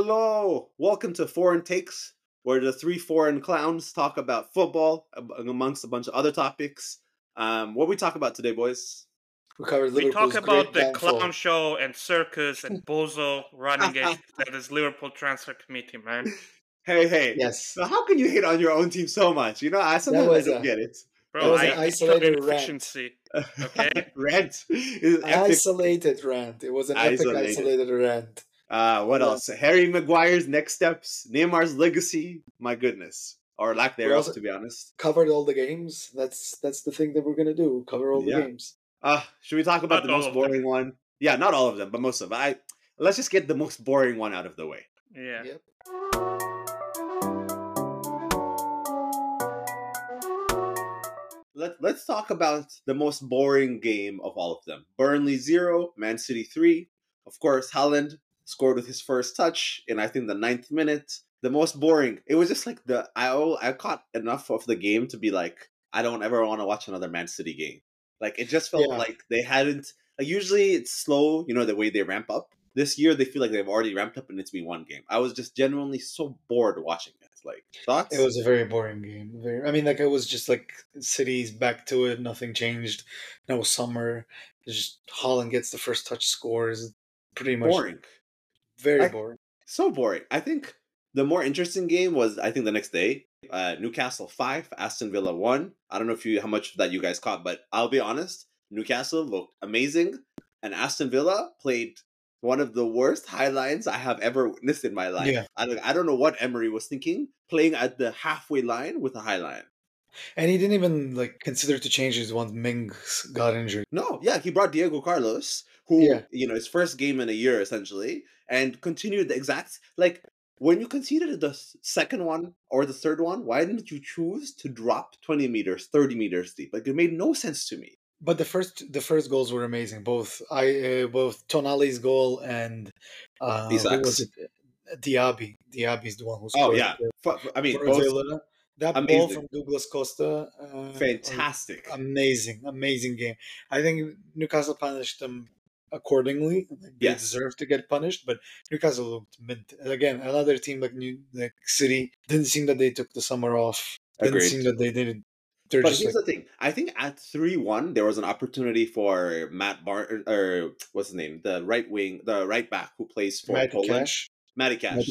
Hello, welcome to Foreign Takes, where the three foreign clowns talk about football amongst a bunch of other topics. Um, what we talk about today, boys? We covered We talk about great the downfall. clown show and circus and bozo running it that is Liverpool transfer committee, man. Hey, hey. Yes. So how can you hate on your own team so much? You know, I sometimes I don't a- get it. Bro, That was I an isolated took rant. Okay. Rant. Isolated rant. It was an epic Isolated. isolated rant. Uh, what Yeah. else? Harry Maguire's next steps, Neymar's legacy. My goodness, or lack thereof, to be honest. Covered all the games. That's that's the thing that we're gonna do. Cover all the Yeah. games. Uh, should we talk about Not the most of them. boring one? Yeah, not all of them, but most of them. I let's just get the most boring one out of the way. Yeah. Yep. Let, let's talk about the most boring game of all of them. Burnley 0, Man City 3. Of course, Haaland scored with his first touch in, I think, the ninth minute. The most boring. It was just like the. I, I caught enough of the game to be like, I don't ever want to watch another Man City game. Like, it just felt Yeah. like they hadn't. Like, usually it's slow, you know, the way they ramp up. This year, they feel like they've already ramped up and it's been one game. I was just genuinely so bored watching it. Like, thoughts? It was a very boring game. Very, I mean, like it was just like City's back to it. Nothing changed. No summer. It's just Haaland gets the first touch, scores. Pretty much boring. Very I- boring. so boring. I think the more interesting game was I think the next day. Uh, Newcastle five, Aston Villa one. I don't know if you how much that you guys caught, but I'll be honest. Newcastle looked amazing, and Aston Villa played one of the worst high lines I have ever witnessed in my life. Yeah. I I don't know what Emery was thinking, playing at the halfway line with a high line. And he didn't even like consider to change his once Mings got injured. No, yeah, he brought Diego Carlos, who Yeah. you know his first game in a year essentially, and continued the exact like when you conceded the second one or the third one. Why didn't you choose to drop twenty meters, thirty meters deep? Like it made no sense to me. But the first the first goals were amazing. Both I uh, both Tonali's goal and uh, who Isak's. was it? Diaby. Diaby's the one who scored. Oh yeah, I mean both That ball from Douglas Costa. Uh, fantastic. Amazing, amazing game. I think Newcastle punished them accordingly. Like, They Yes. deserved to get punished, but Newcastle looked mint. Again, another team like New like City didn't seem that they took the summer off. Didn't Agreed. seem that they did. They're But just here's like, the thing. I think at three one there was an opportunity for Matt Bar or what's his name, the right wing, the right back who plays for Matty Poland. Cash. Matty Cash.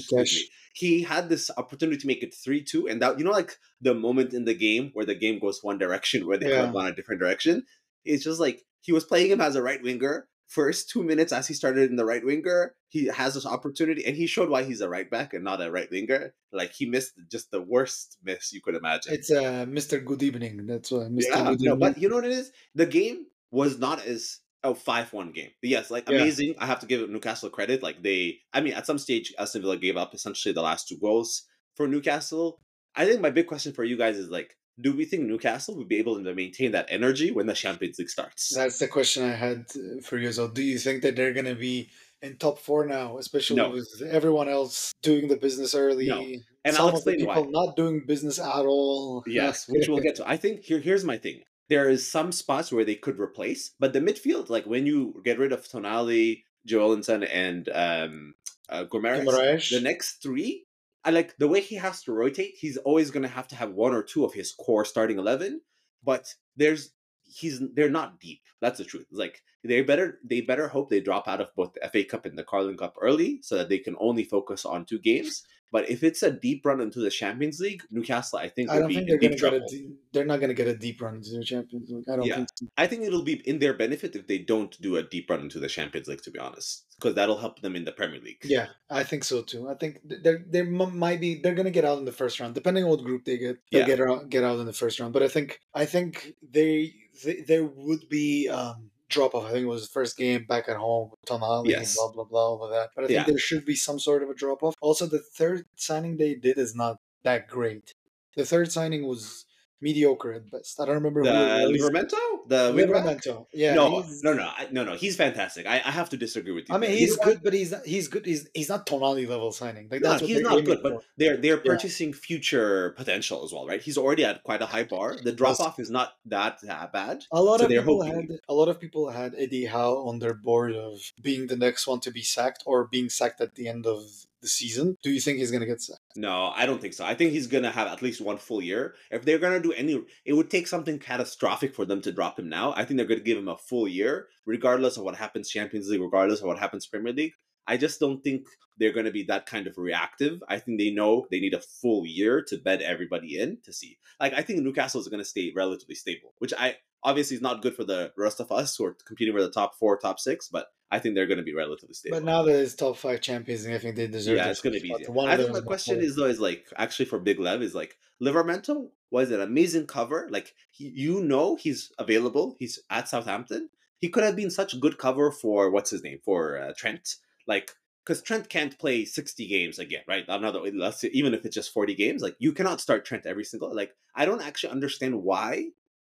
He had this opportunity to make it three two, and that you know, like the moment in the game where the game goes one direction, where they Yeah. have gone a different direction. It's just like he was playing him as a right winger. First two minutes as he started in the right winger, he has this opportunity, and he showed why he's a right back and not a right winger. Like he missed just the worst miss you could imagine. It's uh, Mr. Good Evening. That's what Mr. Yeah, no, but you know what it is? The game was not as a five one game. Yes, like Yeah. amazing. I have to give Newcastle credit. Like they, I mean, at some stage, Aston Villa gave up essentially the last two goals for Newcastle. I think my big question for you guys is like, do we think Newcastle will be able to maintain that energy when the Champions League starts? That's the question I had uh, for you. So, do you think that they're going to be in top four now, especially No. with everyone else doing the business early? No. And some I'll of the explain why. people not doing business at all. Yes, which we'll get to. I think here here's my thing. There is some spots where they could replace, but the midfield, like when you get rid of Tonali, Joelinton, and um, uh, Gomes, the next three, I like the way he has to rotate. He's always going to have to have one or two of his core starting eleven, but there's he's they're not deep. That's the truth. Like they better they better hope they drop out of both the FA Cup and the Carling Cup early, so that they can only focus on two games. But if it's a deep run into the Champions League, Newcastle, I think, I don't be think in they're going to get trouble. a. De- they're not going to get a deep run into the Champions League. I don't Yeah. think. So. I think it'll be in their benefit if they don't do a deep run into the Champions League, to be honest, because that'll help them in the Premier League. Yeah, I think so too. I think they're they might be they're going to get out in the first round, depending on what group they get. They'll Yeah. get out get out in the first round. But I think I think they, they there would be um, drop off. I think it was the first game back at home with Tonali Yes. and blah blah blah all of that. But I think Yeah. there should be some sort of a drop off. Also, the third signing they did is not that great. The third signing was mediocre at best. I don't remember The who it the? Livramento. Yeah. no, he's- no, no, I- no, no. He's fantastic. I, I have to disagree with you. I mean, he's know good, but he's not, he's good. He's he's not Tonali level signing. Like No, he's not good, but they're they're Yeah. purchasing future potential as well, right? He's already at quite a high bar. The drop off is not that uh, bad. A lot So of people hoping- had a lot of people had Eddie Howe on their board of being the next one to be sacked or being sacked at the end of the season. Do you think he's gonna get sacked? No, I don't think so. I think he's gonna have at least one full year. If they're gonna do any, it would take something catastrophic for them to drop him now. I think they're gonna give him a full year, regardless of what happens Champions League, regardless of what happens Premier League. I just don't think they're going to be that kind of reactive. I think they know they need a full year to bed everybody in to see. Like I think Newcastle is going to stay relatively stable, which I obviously is not good for the rest of us who are competing for the top four, top six. But I think they're going to be relatively stable. But now that it's top five champions, I think they deserve. Yeah, it's going to be easier. I think the question is though is like actually for Big Lev is like Livramento was an amazing cover. Like he, you know he's available. He's at Southampton. He could have been such a good cover for what's his name for uh, Trent like because Trent can't play 60 games again, right? Another even if it's just 40 games, like you cannot start Trent every single like I don't actually understand why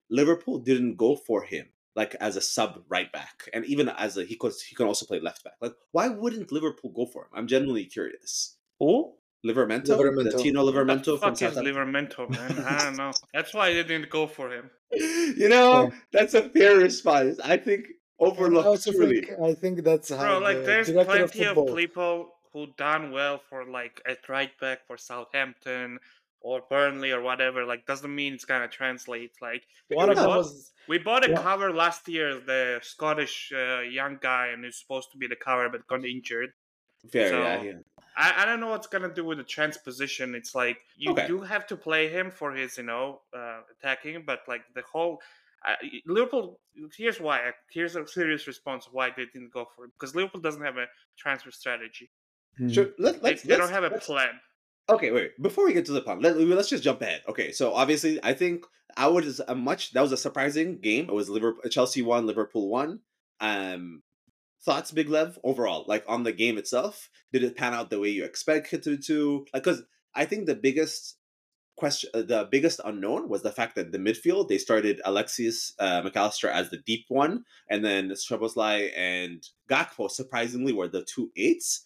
Liverpool didn't go for him like as a sub right back and even as a he could he can also play left back. Like why wouldn't Liverpool go for him? I'm genuinely curious. Who? Livramento, Livramento. The Tino Livramento from South Livramento, man. I don't know. That's why they didn't go for him. You know, yeah. that's a fair response. I think overlooked. I also truly. think I think that's how. Bro, like there's plenty of, of, people who done well for like at right back for Southampton or Burnley or whatever. Like doesn't mean it's gonna translate. Like one we, bought, was, we bought a yeah. cover last year, the Scottish uh, young guy, and he's supposed to be the cover but got injured. So, yeah, yeah. I, I don't know what's gonna do with the transposition. It's like you okay. do have to play him for his, you know, uh, attacking, but like the whole uh, Liverpool. Here's why. Here's a serious response why they didn't go for it because Liverpool doesn't have a transfer strategy. Sure. Let, they, they don't have a plan. Okay, wait. Before we get to the plan, let, us just jump ahead. Okay, so obviously, I think I was a much that was a surprising game. It was Liverpool, Chelsea won, Liverpool won. Um, thoughts, Big Lev, overall, like on the game itself, did it pan out the way you expected it to? Like, because I think the biggest question uh, the biggest unknown was the fact that the midfield they started Alexis uh, Mac Allister as the deep one, and then Szoboszlai and Gakpo surprisingly were the two eights.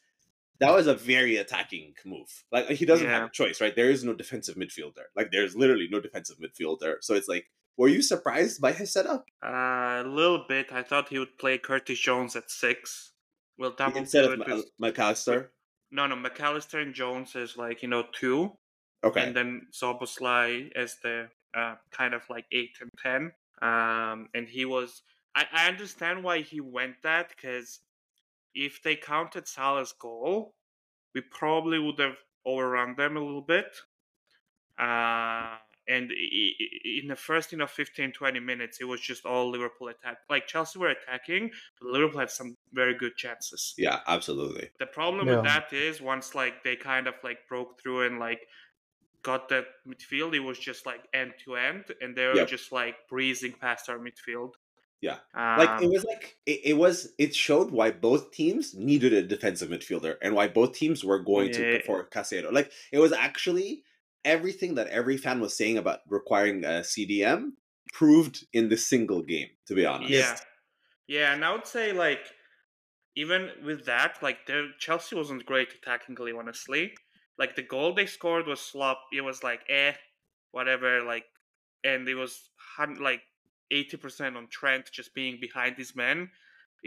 That was a very attacking move. Like he doesn't yeah. have a choice, right? There is no defensive midfielder. Like there's literally no defensive midfielder. So it's like, were you surprised by his setup? Uh, a little bit. I thought he would play Curtis Jones at six. Well, double instead of Mac Allister. No, no, Mac Allister and Jones is like you know two, Okay. And then Szoboszlai as the uh, kind of like eight and ten. Um, and he was. I, I understand why he went that because if they counted Salah's goal, we probably would have overrun them a little bit. Uh, and in the first you know 15 20 minutes it was just all liverpool attack like chelsea were attacking but liverpool had some very good chances yeah absolutely the problem yeah. with that is once like they kind of like broke through and like got that midfield, it was just like end to end, and they were yep. just like breezing past our midfield. Yeah, um, like it was like it, it, was. It showed why both teams needed a defensive midfielder and why both teams were going yeah. to for Caicedo. Like it was actually everything that every fan was saying about requiring a CDM proved in this single game. To be honest, yeah, yeah, and I would say like even with that, like the Chelsea wasn't great attackingly, honestly like the goal they scored was slop. It was like eh, whatever. Like, and it was like eighty percent on Trent just being behind his men.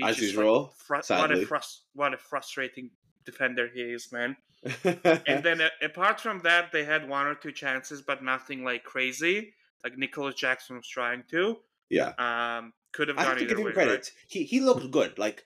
As usual, like, what a frus- what a frustrating defender he is, man. and then uh, apart from that, they had one or two chances, but nothing like crazy. Like Nicholas Jackson was trying to. Yeah. Um, could have gone I have to give him way, credit. Right? He he looked good. Like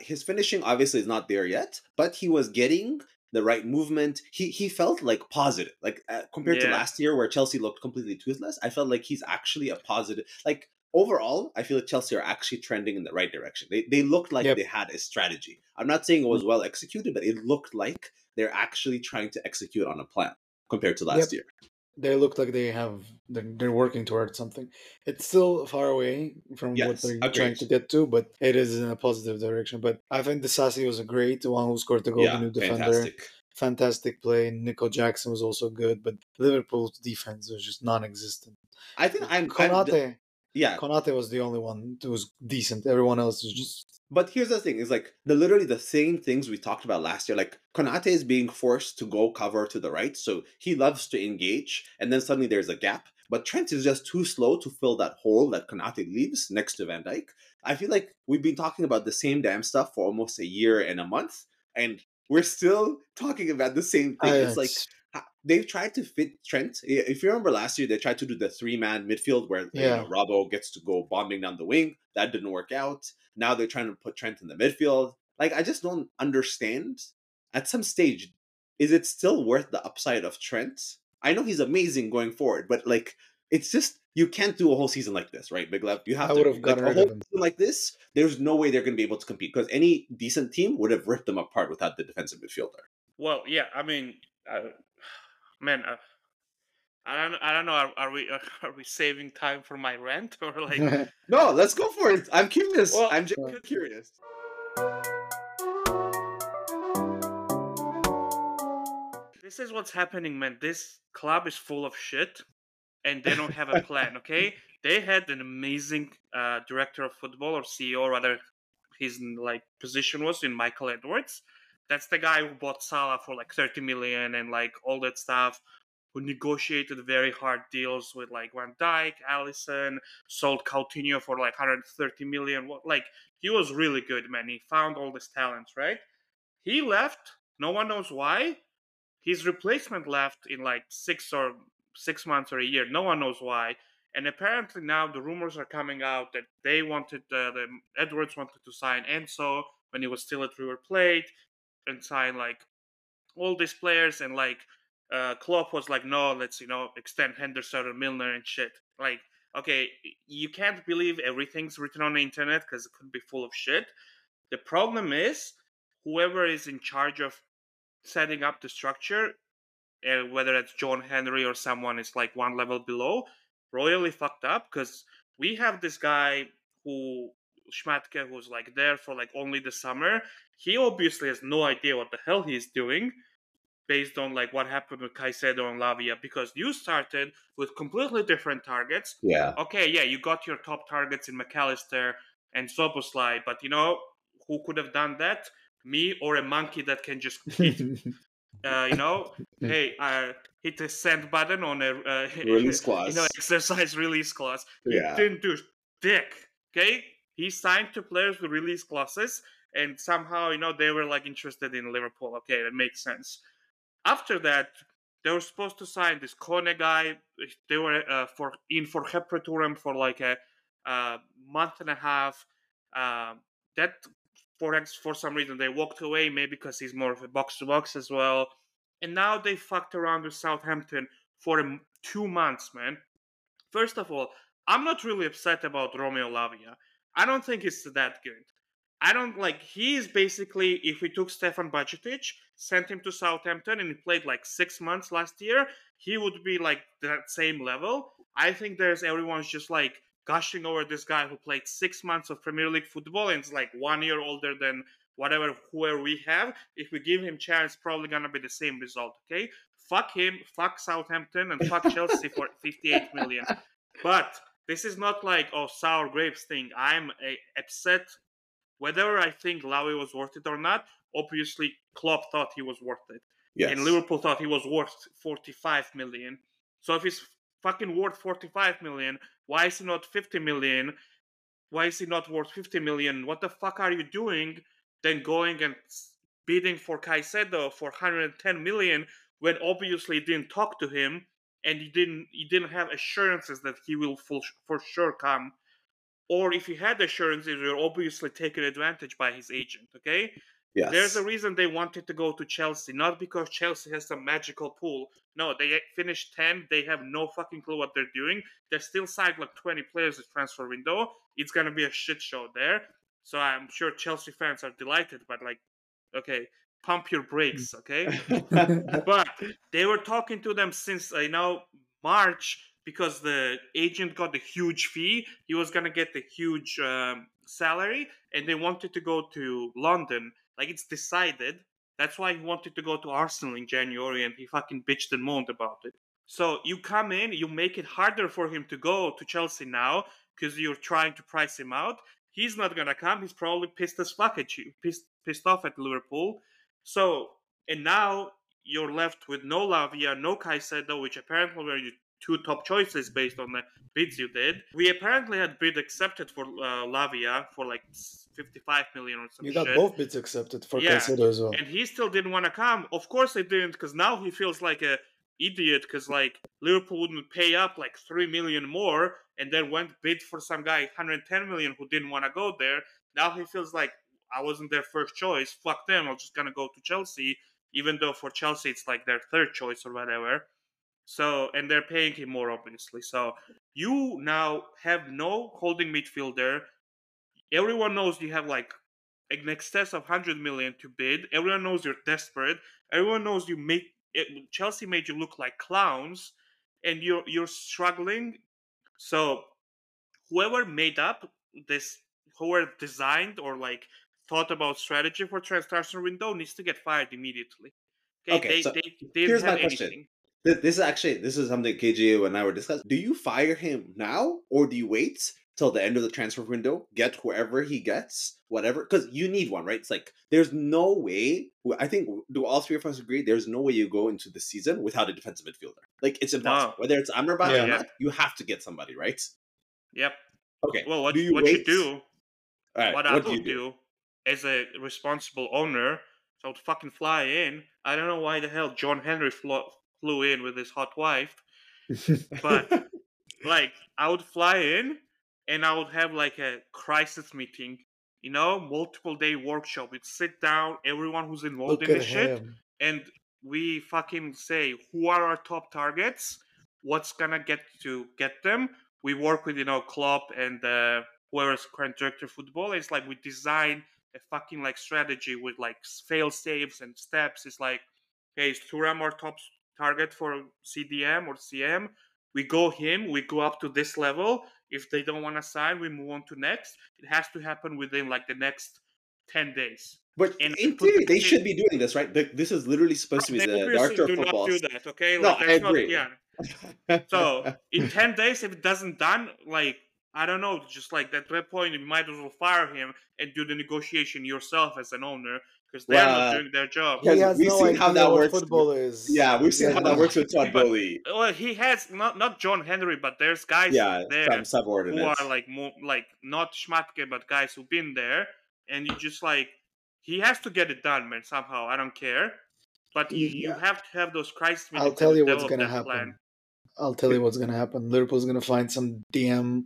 his finishing obviously is not there yet, but he was getting the right movement. He he felt like positive, like uh, compared yeah. to last year where Chelsea looked completely toothless. I felt like he's actually a positive. Like overall, I feel like Chelsea are actually trending in the right direction. They they looked like yep. they had a strategy. I'm not saying it was mm. well executed, but it looked like they're actually trying to execute on a plan compared to last yep. year they look like they have they're, they're, working towards something. It's still far away from yes, what they're agreed. trying to get to, but it is in a positive direction. But I think Disasi was a great one who scored the goal, yeah, the new defender. Fantastic. fantastic play. Nico Jackson was also good, but Liverpool's defense was just non-existent. I think I'm Konate. Yeah, Konate was the only one who was decent. Everyone else was just but here's the thing: is like the literally the same things we talked about last year. Like Konate is being forced to go cover to the right, so he loves to engage, and then suddenly there's a gap. But Trent is just too slow to fill that hole that Konate leaves next to Van Dijk. I feel like we've been talking about the same damn stuff for almost a year and a month, and we're still talking about the same thing. it's like they've tried to fit Trent. If you remember last year, they tried to do the three man midfield where yeah. you know, Robbo gets to go bombing down the wing. That didn't work out. Now they're trying to put Trent in the midfield. Like I just don't understand. At some stage, is it still worth the upside of Trent? I know he's amazing going forward, but like it's just you can't do a whole season like this, right, Big Lev? You have I to like, a whole season like this. There's no way they're going to be able to compete because any decent team would have ripped them apart without the defensive midfielder. Well, yeah, I mean, uh, man, uh, I don't, I don't know. Are, are we are we saving time for my rant or like? no, let's go for it. I'm curious. Well, I'm just curious. This is what's happening, man. This club is full of shit and they don't have a plan. Okay, they had an amazing uh, director of football or CEO, or rather, his like position was in Michael Edwards. That's the guy who bought Salah for like 30 million and like all that stuff. Who negotiated very hard deals with like Van Dijk, Alisson, sold Coutinho for like 130 million. Like he was really good, man. He found all this talents, right? He left. No one knows why. His replacement left in like six or six months or a year. No one knows why. And apparently now the rumors are coming out that they wanted uh, the Edwards wanted to sign Enzo when he was still at River Plate and sign like all these players and like uh Klopp was like no let's you know extend Henderson and Milner and shit. Like okay you can't believe everything's written on the internet because it could be full of shit. The problem is whoever is in charge of setting up the structure uh, whether it's John Henry or someone is like one level below, royally fucked up because we have this guy who Schmadtke who's like there for like only the summer. He obviously has no idea what the hell he's doing based on like what happened with Caicedo and Lavia because you started with completely different targets. Yeah. Okay, yeah, you got your top targets in Mac Allister and Szoboszlai, but you know who could have done that? Me or a monkey that can just hit uh, you know, hey, uh, hit the send button on a uh, release clause. You know, exercise release clause. Yeah. didn't do dick. Okay, he signed to players with release clauses, and somehow you know they were like interested in Liverpool. Okay, that makes sense. After that, they were supposed to sign this Kone guy. They were uh, for in for Khéphren Thuram for like a, a month and a half. Uh, that for for some reason they walked away, maybe because he's more of a box to box as well. And now they fucked around with Southampton for two months, man. First of all, I'm not really upset about Romeo Lavia. I don't think it's that good. I don't like. He's basically if we took Stefan Bajcetic, sent him to Southampton, and he played like six months last year, he would be like that same level. I think there's everyone's just like gushing over this guy who played six months of Premier League football and is like one year older than whatever whoever we have. If we give him chance, probably gonna be the same result. Okay, fuck him, fuck Southampton, and fuck Chelsea for 58 million. But this is not like oh sour grapes thing. I'm a, upset whether I think Lavi was worth it or not. Obviously, Klopp thought he was worth it. Yes. And Liverpool thought he was worth 45 million. So if he's fucking worth 45 million. Why is he not 50 million? Why is he not worth 50 million? What the fuck are you doing? Then going and bidding for Caicedo for 110 million when obviously didn't talk to him and you didn't you didn't have assurances that he will for, for sure come. Or if you had assurances, you're obviously taken advantage by his agent. Okay, Yes. There's a reason they wanted to go to Chelsea, not because Chelsea has some magical pool. No, they finished 10. They have no fucking clue what they're doing. they're still signed like 20 players this transfer window. It's going to be a shit show there. So I'm sure Chelsea fans are delighted, but like, okay, pump your brakes, okay? but they were talking to them since, you know, March because the agent got a huge fee. He was going to get a huge um, salary, and they wanted to go to London like it's decided. That's why he wanted to go to Arsenal in January and he fucking bitched and moaned about it. So you come in, you make it harder for him to go to Chelsea now because you're trying to price him out. He's not gonna come. He's probably pissed as fuck at you, pissed pissed off at Liverpool. So and now you're left with no Lavia, no Caicedo, which apparently were your two top choices based on the bids you did. We apparently had bid accepted for uh, Lavia for like 55 million or something. You got shit. both bids accepted for yeah. Caicedo as well. And he still didn't want to come. Of course they didn't, because now he feels like a idiot because like Liverpool wouldn't pay up like three million more and then went bid for some guy 110 million who didn't want to go there. Now he feels like I wasn't their first choice. Fuck them. I'm just gonna go to Chelsea, even though for Chelsea it's like their third choice or whatever. So and they're paying him more obviously. So you now have no holding midfielder. Everyone knows you have like an excess of 100 million to bid. Everyone knows you're desperate. Everyone knows you make it, Chelsea made you look like clowns, and you're you're struggling. So whoever made up this, whoever designed or like thought about strategy for transfer window needs to get fired immediately. Okay, okay they, so they, they here's my anything. question. This is actually this is something KJ and I were discussing. Do you fire him now or do you wait till the end of the transfer window, get whoever he gets, whatever, because you need one, right? It's like there's no way. I think do all three of us agree? There's no way you go into the season without a defensive midfielder. Like it's impossible. No. Whether it's Amrabat yeah, or not, you have to get somebody, right? Yep. Okay. Well, what do you what wait? you do? Right, what, what I would do, do as a responsible owner, so I would fucking fly in. I don't know why the hell John Henry flew, flew in with his hot wife, but like I would fly in and I would have like a crisis meeting, you know, multiple day workshop. We'd sit down, everyone who's involved Look in the shit, and we fucking say who are our top targets, what's gonna get to get them. We work with you know Klopp and uh, whoever's current director of football. It's like we design a fucking like strategy with like fail saves and steps. It's like, hey, is Thuram our top target for CDM or CM? We go him, we go up to this level, if they don't want to sign, we move on to next. It has to happen within like the next ten days. But and in theory, they should be doing this, right? This is literally supposed to be the director of football. Do not do that, okay? Like, no, I agree. Not, yeah. so in ten days, if it doesn't done, like I don't know, just like at that point, you might as well fire him and do the negotiation yourself as an owner because they're well, not doing their job. He has we've no seen how that works. Football is. Yeah, we've seen how that works with Todd Boehly. Well, he has not not John Henry, but there's guys yeah, there who are like more like not Schmadtke, but guys who've been there, and you just like he has to get it done, man. Somehow, I don't care, but you, yeah. you have to have those crisis. I'll tell you what's gonna happen. Plan. I'll tell you what's gonna happen. Liverpool's gonna find some DM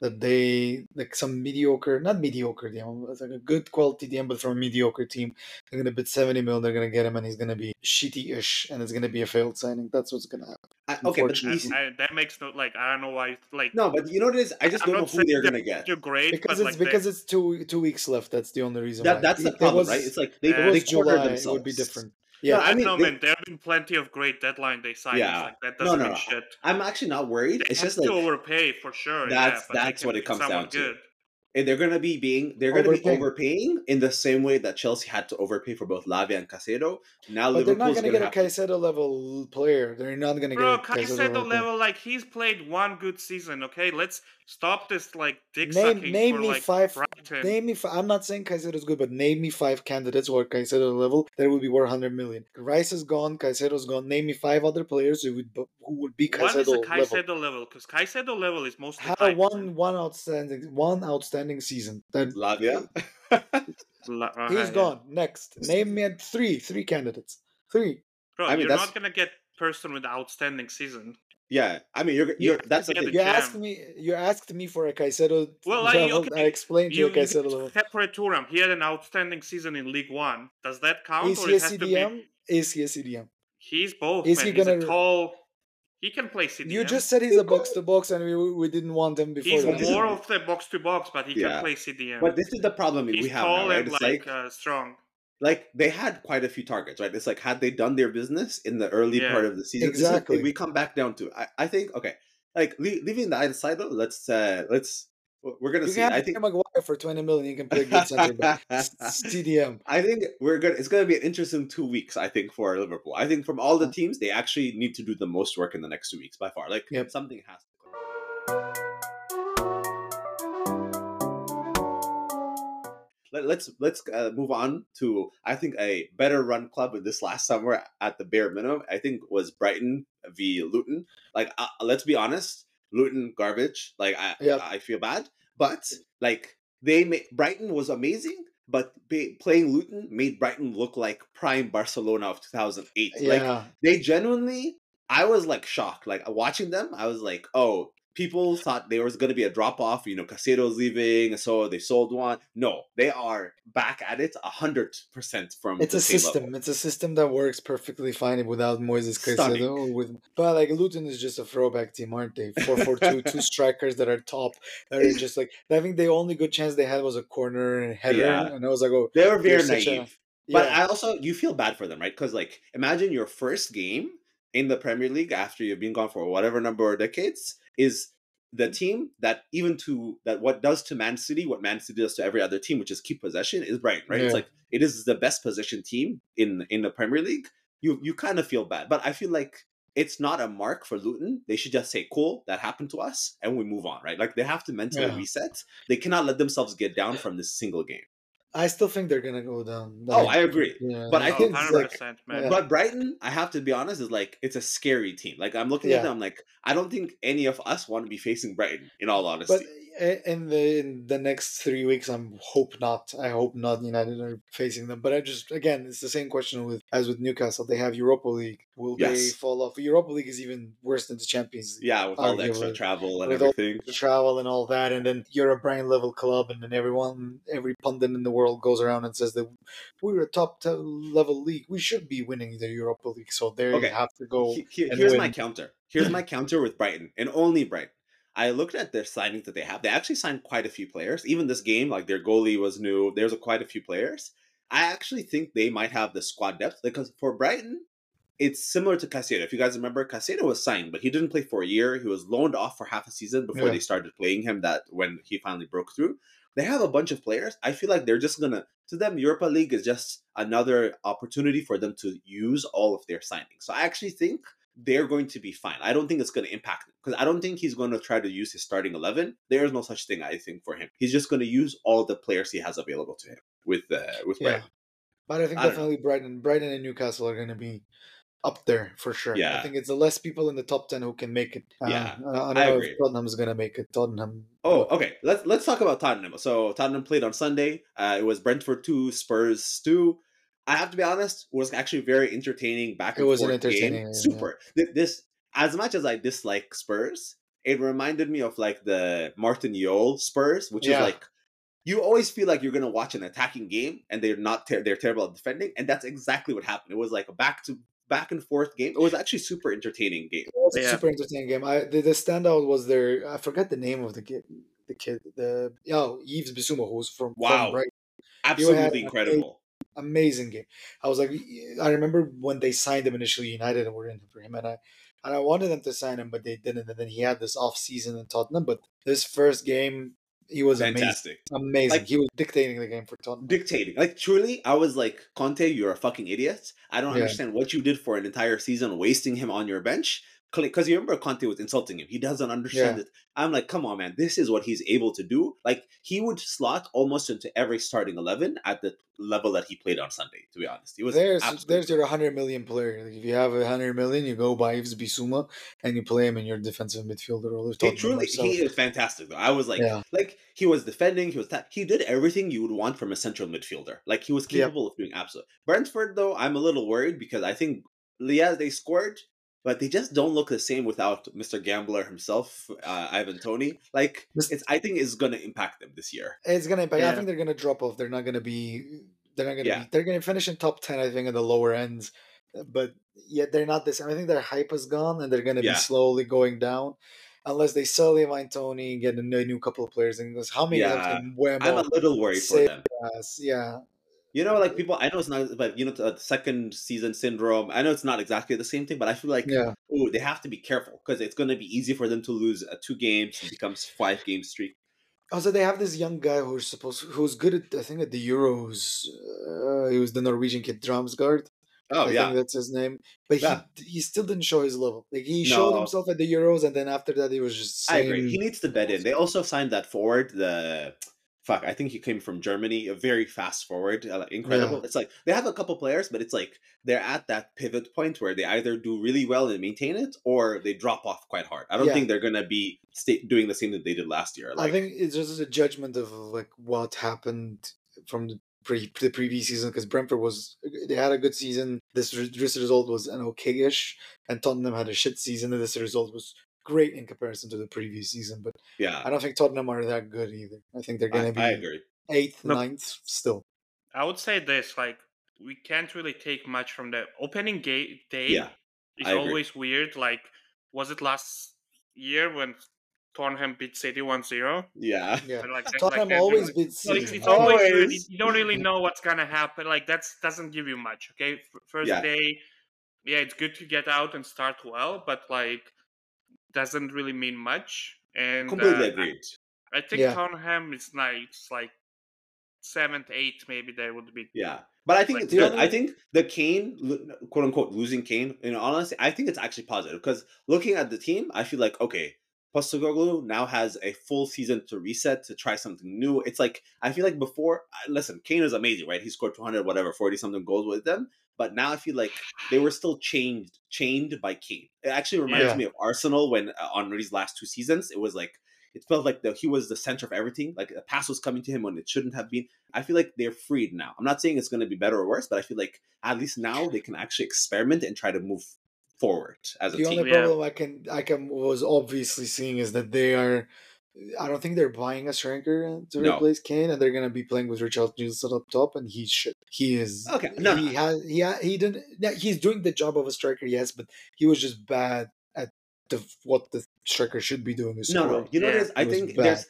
that they like some mediocre, not mediocre DM, it's like a good quality DM, but from a mediocre team. They're gonna bid seventy mil. They're gonna get him, and he's gonna be shitty-ish, and it's gonna be a failed signing. That's what's gonna happen. I, okay, but I, that makes no like I don't know why like no, but you know what it is? I just I'm don't know who they're gonna get. You're great because it's like because they... it's two two weeks left. That's the only reason. That, why. That's the problem, was, right? It's like they, they July, themselves. It would be different. Yeah, no, I mean, no, man, there have been plenty of great deadline day signings. Yeah, like, that doesn't no, no, mean shit. I'm actually not worried. They it's just like overpay for sure. That's yeah, that's what it comes down to. Good and they're gonna be being they're gonna overpaying. be overpaying in the same way that Chelsea had to overpay for both Lavia and Caicedo. Now but they're not gonna, get a Caicedo level player. They're not gonna Bro, get a Caicedo, Caicedo level. Like he's played one good season. Okay, let's stop this like dick name, sucking. Name for, me like, five. Brighton. Name me. Five, I'm not saying Caicedo is good, but name me five candidates who are Caicedo level that would be worth 100 million. Rice is gone. Caicedo's gone. Name me five other players who would who would be Caicedo level. What is a Caicedo level? Because Caicedo level is mostly had one one outstanding one outstanding season. That Lavia. La- uh, He's gone. Next, name me three three candidates. Three. Bro, I mean, you're that's... not gonna get person with outstanding season. Yeah, I mean, you're you're that's the thing. You asked me, you asked me for a Caicedo. Well, I, okay, I explained you, you a Caicedo level. Separate Thuram. He had an outstanding season in League One. Does that count? Is he a CDM? Be... Is he a CDM? He's both. Is man. he gonna he's tall? He can play CDM. You just said he's a box to box, and we, we didn't want him before. He's that. more of the box to box, but he yeah. can play CDM. But this is the problem he's we have tall now, right? and it's like, like uh, strong. Like they had quite a few targets, right? It's like had they done their business in the early yeah. part of the season, exactly. we come back down to. I, I think okay, like leaving the side though. Let's uh let's we're gonna you see. I think Maguire for twenty million, you can play good center back. CDM. I think we're gonna. It's gonna be an interesting two weeks. I think for Liverpool. I think from all the teams, they actually need to do the most work in the next two weeks by far. Like yep. something has to. Let, let's let's uh, move on to I think a better run club this last summer at the bare minimum. I think was Brighton v Luton. Like uh, let's be honest, Luton garbage. Like I, yep. I feel bad, but like they made Brighton was amazing, but playing Luton made Brighton look like prime Barcelona of 2008. Yeah. Like they genuinely I was like shocked. Like watching them, I was like, "Oh, people thought there was going to be a drop off. You know, Caicedo's leaving, so they sold one. No, they are back at it hundred percent from. It's a system. Level. It's a system that works perfectly fine without Moises Caicedo. With but like Luton is just a throwback team, aren't they? Four four two, two strikers that are top. That are just like I think the only good chance they had was a corner and header, yeah. and I was like, oh, they were very naive. A, but yeah. I also you feel bad for them, right? Because like imagine your first game in the Premier League after you've been gone for whatever number of decades is the mm-hmm. team that even to that what does to Man City, what Man City does to every other team, which is keep possession, is Brighton, right? Yeah. It's like it is the best possession team in in the Premier League. You you kind of feel bad, but I feel like it's not a mark for Luton. They should just say, "Cool, that happened to us," and we move on, right? Like they have to mentally yeah. reset. They cannot let themselves get down from this single game. I still think they're gonna go down. Like, oh, I agree. Yeah. But I think like, man. but Brighton, I have to be honest, is like it's a scary team. Like I'm looking yeah. at them, I'm like, I don't think any of us want to be facing Brighton. In all honesty, but in the in the next three weeks, I'm hope not. I hope not. United are facing them, but I just again, it's the same question with as with Newcastle. They have Europa League. Will yes. they fall off? Europa League is even worse than the Champions. League, yeah, with all the extra travel and everything, the travel and all that, and then you're a Brian level club, and then everyone, every pundit in the world goes around and says that we're a top level league. We should be winning the Europa League. So there okay. you have to go. He, here's win. my counter. Here's my counter with Brighton, and only Brighton. I looked at their signings that they have. They actually signed quite a few players. Even this game, like their goalie was new. There's a, quite a few players. I actually think they might have the squad depth because for Brighton, it's similar to Caicedo. If you guys remember, Caicedo was signed, but he didn't play for a year. He was loaned off for half a season before yeah. they started playing him. That when he finally broke through, they have a bunch of players. I feel like they're just gonna to them Europa League is just another opportunity for them to use all of their signings. So I actually think they're going to be fine. I don't think it's going to impact him because I don't think he's going to try to use his starting 11. There is no such thing, I think, for him. He's just going to use all the players he has available to him with uh, with yeah. Brighton. But I think I definitely Brighton, Brighton and Newcastle are going to be up there for sure. Yeah. I think it's the less people in the top 10 who can make it. Uh, yeah. I don't I know agree. if Tottenham's going to make it. Tottenham. Oh, okay. Let's let's talk about Tottenham. So Tottenham played on Sunday. Uh, it was Brentford 2, Spurs 2. I have to be honest, it was actually very entertaining back and it was forth an entertaining game. Super. Yeah. This as much as I dislike Spurs, it reminded me of like the Martin Jol Spurs, which yeah. is like you always feel like you're gonna watch an attacking game and they're not ter- they're terrible at defending, and that's exactly what happened. It was like a back to back and forth game. It was actually super entertaining game. It was a super entertaining game. I the, the standout was their I forget the name of the kid the kid the oh Yves Bissouma who's from wow from absolutely incredible amazing game. I was like, I remember when they signed him initially, United and were in for him, and I and I wanted them to sign him, but they didn't. And then he had this off season in Tottenham. But this first game, he was fantastic, amazing. amazing. Like, he was dictating the game for Tottenham. Dictating, like truly, I was like, Conte, you're a fucking idiot. I don't yeah. understand what you did for an entire season, wasting him on your bench because you remember Conte was insulting him. He doesn't understand yeah. it. I'm like, come on, man. This is what he's able to do. Like he would slot almost into every starting eleven at the level that he played on Sunday. To be honest, he was there's there's your 100 million player. Like if you have a 100 million, you go buy Yves Bissouma and you play him in your defensive midfielder. Or he truly, he is fantastic. Though I was like, yeah. like he was defending. He was ta- he did everything you would want from a central midfielder. Like he was capable yep. of doing absolute. Brentford though, I'm a little worried because I think yeah, they scored, but they just don't look the same without Mr. Gambler himself, uh, Ivan Toney. Like it's, I think it's going to impact them this year. It's going to impact. Yeah. I think they're going to drop off. They're not going to be. They're not going to. Yeah. Be, they're going to finish in top ten. I think in the lower ends, but yet they're not this. I think their hype is gone, and they're going to yeah. be slowly going down. Unless they sell Ivan Toney and get a new couple of players, and how many yeah. of them? I'm a little worried for them. Yes, yeah, you know, like people, I know it's not, but you know, the second season syndrome. I know it's not exactly the same thing, but I feel like, yeah, ooh, they have to be careful because it's going to be easy for them to lose uh, two games and becomes five game streak. Also, they have this young guy who's supposed who's good at I think at the Euros. Uh, he was the Norwegian kid, Damsgaard. Oh I yeah, think that's his name. But yeah. he he still didn't show his level. Like he no. showed himself at the Euros, and then after that, he was just. Saying... I agree. He needs to bet in. They also signed that forward, the fuck, I think he came from Germany, a very fast forward, uh, incredible. Yeah. It's like they have a couple players, but it's like they're at that pivot point where they either do really well and maintain it, or they drop off quite hard. I don't yeah. think they're gonna be sta- doing the same that they did last year. Like, I think it's just a judgment of like what happened from the pre the previous season because Brentford was they had a good season. This this result was an okayish, and Tottenham had a shit season, and this result was great in comparison to the previous season. But yeah, I don't think Tottenham are that good either. I think they're going to be I agree. eighth, Look, ninth still. I would say this: like we can't really take much from the opening day. Yeah, it's always weird. Like, was it last year when Tottenham beat City 1-0. Yeah. yeah. like, Tottenham like always beats City. It's, it's always, always. You don't really know what's gonna happen. Like that doesn't give you much. Okay, first yeah. day, yeah, it's good to get out and start well, but like doesn't really mean much. And completely uh, agreed. I, I think yeah. Tottenham is like it's like seventh, eighth, maybe they would be. Yeah, but I think like, it's good. I think the Kane, quote unquote, losing Kane. In honestly, I think it's actually positive because looking at the team, I feel like okay, Postecoglou now has a full season to reset to try something new. It's like I feel like before. Listen, Kane is amazing, right? He scored two hundred, whatever, forty something goals with them. But now I feel like they were still chained, chained by Kane. It actually reminds yeah. me of Arsenal when uh, Henry's last two seasons. It was like it felt like the, he was the center of everything. Like the pass was coming to him when it shouldn't have been. I feel like they're freed now. I'm not saying it's going to be better or worse, but I feel like at least now they can actually experiment and try to move forward as a the team. The only problem I can I can was obviously seeing is that they are I don't think they're buying a striker to no. replace Kane, and they're gonna be playing with Richard Richarlison up top, and he's shit. He is okay. No, he no. has he ha, he didn't. He's doing the job of a striker, yes, but he was just bad at the what the striker should be doing. Is no, no. You know yeah. what it is? I think bad. there's.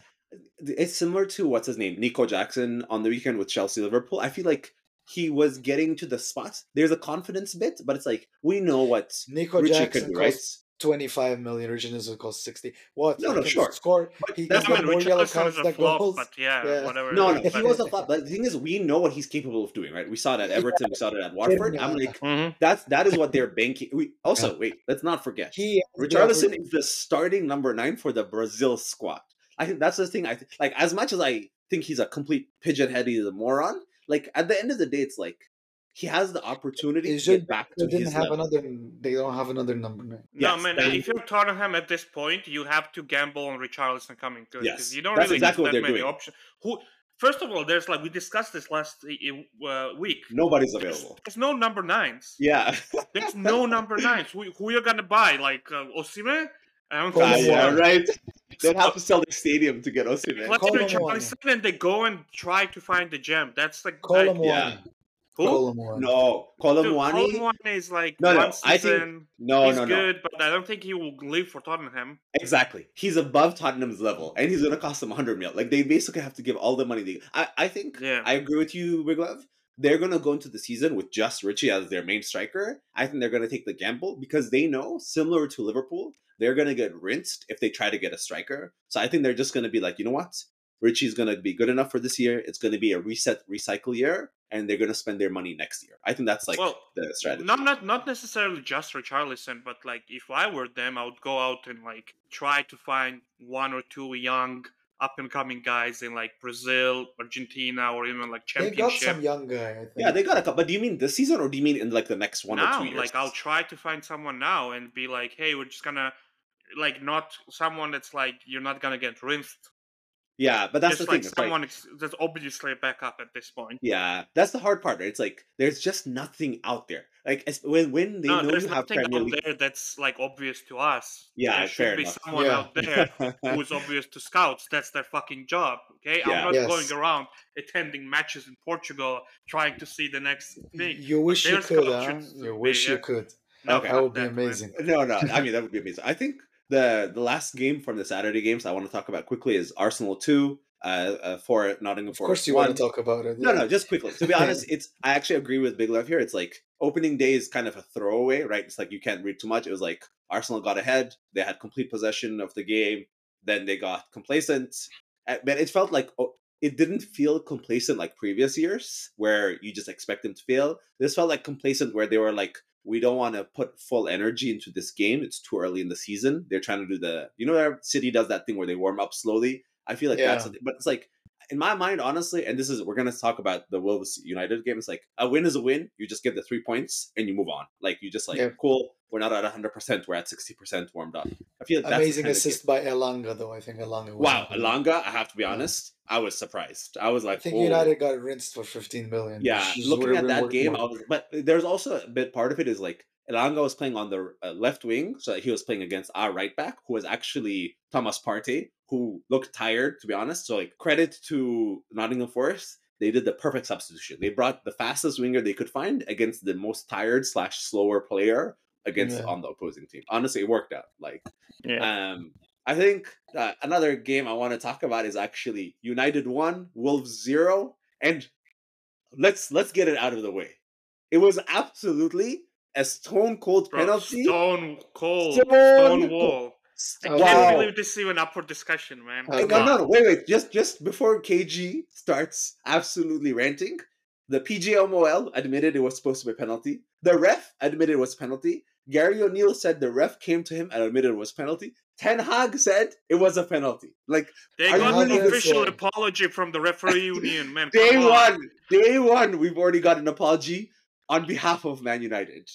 It's similar to what's his name, Nico Jackson, on the weekend with Chelsea Liverpool. I feel like he was getting to the spots. There's a confidence bit, but it's like we know what Nico Richie Jackson could do, right? 25 million. Richarlison cost 60. What? No, no, sure. Score. He that's got more yellow cards than goals. But yeah, yeah, whatever. No, no, he was a flop. But the thing is, we know what he's capable of doing, right? We saw it at Everton. Yeah. We saw it at Watford. Yeah. I'm like, mm-hmm. that's that is what they're banking. We also wait. Let's not forget. He Richarlison is the starting number nine for the Brazil squad. I think that's the thing. I th- like as much as I think he's a complete pigeon head. He's a moron. Like at the end of the day, it's like he has the opportunity to get back to didn't his have level. another. They don't have another number nine. No, yes, man. If you're Tottenham at this point, you have to gamble on Richarlison coming good. Yes, you don't that's really exactly have that many doing. options. Who? First of all, there's like we discussed this last uh, week. Nobody's available. There's, there's, no number nines. Yeah, there's no number nines. Who, who you're gonna buy? Like uh, Osimhen? I don't think. Uh, yeah, right. They'd have to sell the stadium to get Osimhen. Let's Richarlison and they go and try to find the gem. That's like Kolo Muani. Yeah. Who? Kolo Muani. No, Kolo Muani. Colomwani is like no, no. I think no, he's no, no. good, but I don't think he will leave for Tottenham. Exactly, he's above Tottenham's level, and he's going to cost them 100 mil. Like they basically have to give all the money. They, I, I think. Yeah. I agree with you, Big Love. They're going to go into the season with just Richie as their main striker. I think they're going to take the gamble because they know, similar to Liverpool, they're going to get rinsed if they try to get a striker. So I think they're just going to be like, you know what? Richie's going to be good enough for this year. It's going to be a reset, recycle year, and they're going to spend their money next year. I think that's like well, the strategy. Not not not necessarily just Richarlison, but like if I were them, I would go out and like try to find one or two young up and coming guys in like Brazil, Argentina, or even like championship. They got some young guy. Yeah, they got a couple. But do you mean this season, or do you mean in like the next one now, or two years? Like I'll try to find someone now and be like, hey, we're just gonna like not someone that's like you're not gonna get rinsed yeah, but that's just the like thing. Someone like, that's obviously a backup at this point. Yeah, that's the hard part. Right? It's like there's just nothing out there. Like when when they no, know there's you have nothing Premier out League... there that's like obvious to us. Yeah, there should be enough. someone yeah. out there who's obvious to scouts. That's their fucking job. Okay, yeah. I'm not yes. going around attending matches in Portugal trying to see the next thing. You wish you could. Huh? You wish be, you yeah? could. Okay, that would be amazing. No, no. I mean, that would be amazing. I think the the last game from the Saturday games I want to talk about quickly is Arsenal two uh, uh, for Nottingham Forest. Of course, you One. want to talk about it. Yeah. No, no, just quickly. To be honest, it's I actually agree with Big Love here. It's like opening day is kind of a throwaway, right? It's like you can't read too much. It was like Arsenal got ahead, they had complete possession of the game, then they got complacent, but it felt like oh, it didn't feel complacent like previous years where you just expect them to fail. This felt like complacent where they were like, we don't want to put full energy into this game. It's too early in the season. They're trying to do the, you know, where City does that thing where they warm up slowly I feel like yeah. that's, but it's like in my mind, honestly, and this is we're gonna talk about the Wolves United game. It's like a win is a win. You just get the three points and you move on. Like you just like yeah. cool. We're not at hundred percent. We're at sixty percent warmed up. I feel like amazing assist by Elanga though. I think Elanga. Wow, Elanga. I have to be honest. I was surprised. I was like, I think oh. United got rinsed for fifteen million. Yeah, looking at that game, I was, but there's also a bit part of it is like Elanga was playing on the uh, left wing, so he was playing against our right back, who was actually Thomas Partey, who looked tired, to be honest. So, like, credit to Nottingham Forest. They did the perfect substitution. They brought the fastest winger they could find against the most tired slash slower player against yeah. on the opposing team. Honestly, it worked out. Like, yeah. um, I think uh, another game I want to talk about is actually United one, Wolves zero, and let's let's get it out of the way. It was absolutely a stone cold penalty. Stone cold. Stone, stone wall. I can't wow. believe this is even up for discussion, man. no, no, no, wait, wait. Just, just before KG starts absolutely ranting, the PGMOL admitted it was supposed to be a penalty. The ref admitted it was a penalty. Gary O'Neill said the ref came to him and admitted it was penalty. Ten Hag said it was a penalty. Like they got an official apology from the referee union, man. day one, day one, we've already got an apology on behalf of Man United.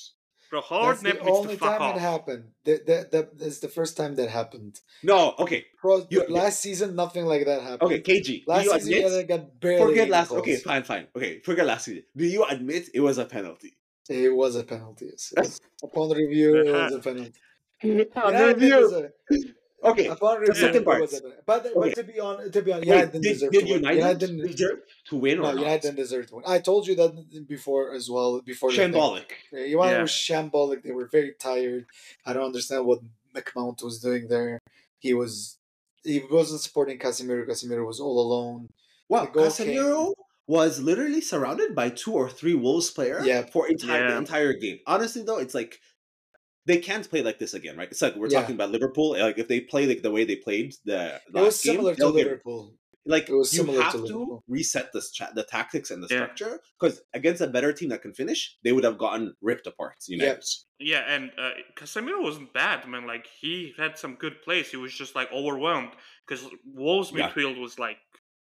Bro, hard That's the only time off. it happened. That, that, that is the first time that happened. No, okay. Pro, you, last season, nothing like that happened. Okay, KG. Last season, admit, got barely. Forget last. Goals. Okay, fine, fine. Okay, forget last season. Do you admit it was a penalty? It was a penalty. Yes. Upon review, it was a penalty. Upon review. Okay. Upon review, second part. But, okay. but to be on, to be on, Wait, didn't did, deserve did to win. United, United didn't deserve to win. No, United didn't deserve to win. I told you that before as well. Before shambolic. United yeah. was shambolic. They were very tired. I don't understand what McMount was doing there. He was he wasn't supporting Casemiro. Casemiro was all alone. Wow, Casemiro came. Was literally surrounded by two or three Wolves players yeah. for entire yeah. the entire game. Honestly, though, it's like they can't play like this again, right? It's like we're yeah. talking about Liverpool. Like if they play like the way they played the it was similar game, to Liverpool. Get, like it was you have to, to reset the the tactics and the yeah. structure because against a better team that can finish, they would have gotten ripped apart. You know. Yeah, yeah and uh, Casemiro wasn't bad, man. Like he had some good plays. He was just like overwhelmed because Wolves midfield yeah. was like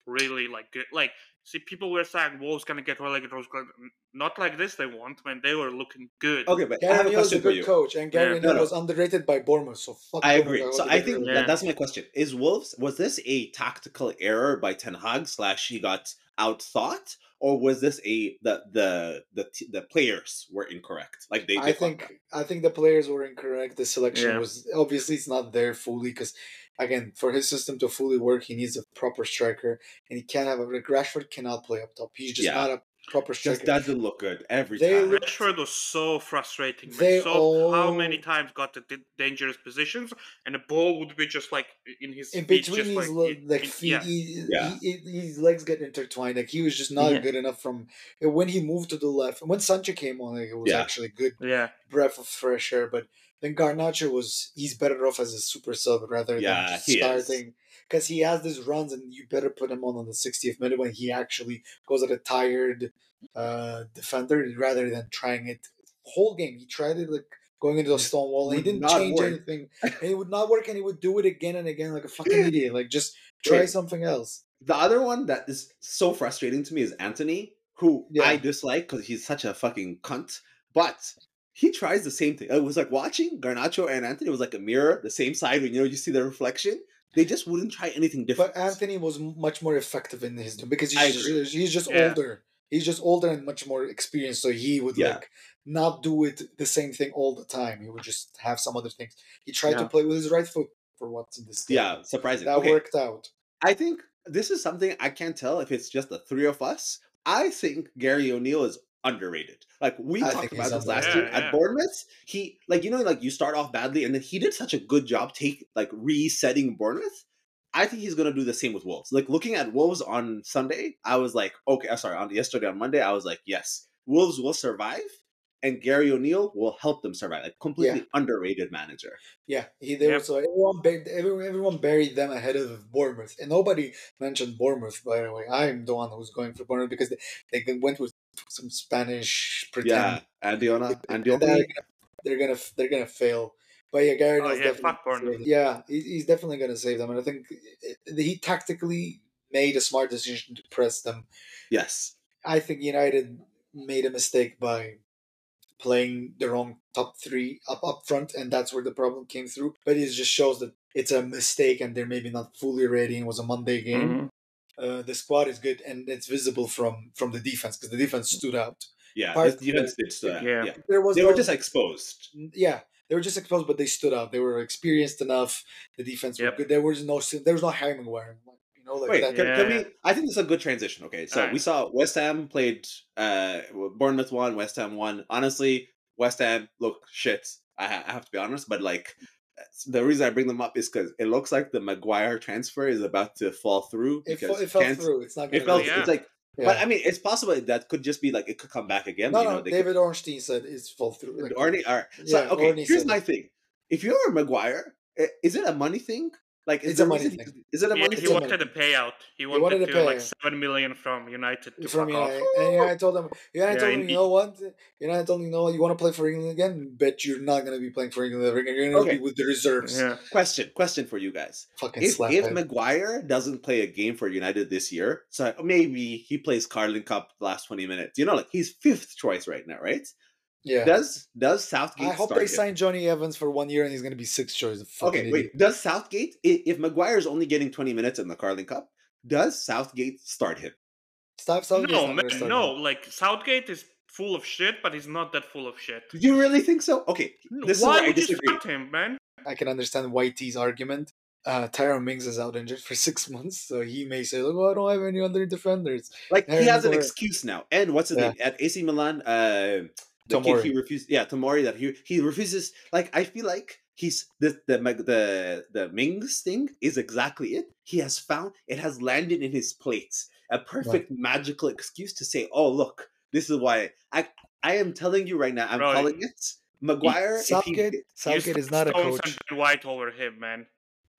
really like good. Like See, people were saying Wolves gonna get relegated. Was not like this. They want when they were looking good. Okay, but Gary O'Neill is a good coach, and Gary yeah. O'Neill no, no. was underrated by Bournemouth. So I agree. So I think yeah. that, that's my question: Is Wolves was this a tactical error by Ten Hag slash he got outthought, or was this a the the the the players were incorrect? Like they, they I think I think the players were incorrect. The selection yeah. was obviously it's not there fully because again, for his system to fully work, he needs a proper striker, and he can't have a like Rashford cannot play up top. He's just yeah. not a proper striker. Just doesn't look good every they time. Rashford was so frustrating. They so all... how many times got to dangerous positions, and the ball would be just like in his in between his like, like in, feet, yeah. He, yeah. He, his legs get intertwined. Like he was just not yeah. good enough from when he moved to the left. And when Sancho came on, like, it was actually good. Yeah, breath of fresh air, but then Garnacho was he's better off as a super sub rather yeah, than starting because he has these runs and you better put him on on the 60th minute when he actually goes at a tired uh, defender rather than trying it whole game. He tried it like going into the stone wall and he didn't change work. anything and it would not work and he would do it again and again like a fucking idiot. Like just try Wait. something else. The other one that is so frustrating to me is Antony, who yeah. I dislike because he's such a fucking cunt. But he tries the same thing. It was like watching Garnacho and Antony was like a mirror, the same side when you know you see the reflection. They just wouldn't try anything different. But Antony was much more effective in his because he's just, he's just yeah. older. He's just older and much more experienced, so he would yeah. like not do it the same thing all the time. He would just have some other things. He tried yeah. to play with his right foot for what's in this. Game. Yeah, surprising. That okay. worked out. I think this is something I can't tell if it's just the three of us. I think Gary O'Neill is underrated. Like we I talked about this last year yeah, at Bournemouth. He like you know like you start off badly and then he did such a good job take like resetting Bournemouth. I think he's gonna do the same with Wolves. Like looking at Wolves on Sunday, I was like, okay, I'm sorry, on yesterday on Monday, I was like, yes, Wolves will survive, and Gary O'Neill will help them survive. Like completely yeah. underrated manager. Yeah, he there. Yep. So everyone, everyone, everyone buried them ahead of Bournemouth, and nobody mentioned Bournemouth. By the way, I'm the one who's going for Bournemouth because they, they went with some Spanish pretend. Yeah, Andiona, Andiona. They're gonna they're gonna fail. But yeah, Gary oh, yeah, definitely yeah, he's definitely gonna save them, and I think he tactically made a smart decision to press them. Yes. I think United made a mistake by playing the wrong top three up up front, and that's where the problem came through. But it just shows that it's a mistake, and they're maybe not fully ready. It was a Monday game. Mm-hmm. Uh, the squad is good, and it's visible from from the defense because the defense stood out. Yeah, Part, the defense did stood out. Yeah. yeah. there was they no, were just exposed. Yeah, they were just exposed, but they stood out. They were experienced enough. The defense yep. good. There was no there was no Harry Maguire. You know, like Wait, that. Can, yeah. can we? I think this is a good transition. Okay, so right. we saw West Ham played. uh Bournemouth won. West Ham won. Honestly, West Ham look shit. I, I have to be honest, but like the reason I bring them up is because it looks like the Maguire transfer is about to fall through. It, it fell through. It's not. It fell. Yeah. It's like yeah. But I mean, it's possible that could just be like it could come back again. No, you no. David could... Ornstein said it's fall through. Like, Arnie, all right. So, yeah, okay, here's my thing. If you're a Maguire, eh, is it a money thing? Like, it's a money thing. Is it a money? He, he wanted a payout. He wanted, he wanted to, to like seven million from United. To from United, off. and yeah, I told him. Yeah, I told him. You know what? You know, I told him. You know what? You want to play for England again? Bet you're not going to be playing for England ever again. You're going to okay. be with the reserves. Yeah. Question. Question for you guys. Fucking if if Maguire doesn't play a game for United this year, so maybe he plays Carling Cup the last twenty minutes. You know, like he's fifth choice right now, right? Yeah. Does does Southgate? I hope they him? sign Jonny Evans for one year and he's going to be sixth choice. Okay, wait. Does Southgate? If Maguire's only getting twenty minutes in the Carling Cup, does Southgate start him? Stop Southgate. No, man, no. Him. Like Southgate is full of shit, but he's not that full of shit. Do you really think so? Okay, this why is why would I disagree. you start him, man? I can understand Whitey's argument. Uh, Tyrone Mings is out injured for six months, so he may say, "Look, well, I don't have any other defenders." Like he has an excuse now. And what's his yeah. name at AC Milan? Uh, the Tomori. kid he refuses. yeah Tomori that he he refuses like I feel like he's the the the the Mings thing is exactly it. He has found it has landed in his plate a perfect right. magical excuse to say, "Oh look, this is why I I am telling you right now. I'm right. calling it Maguire. Southgate, he, Southgate is not a coach. White over him, man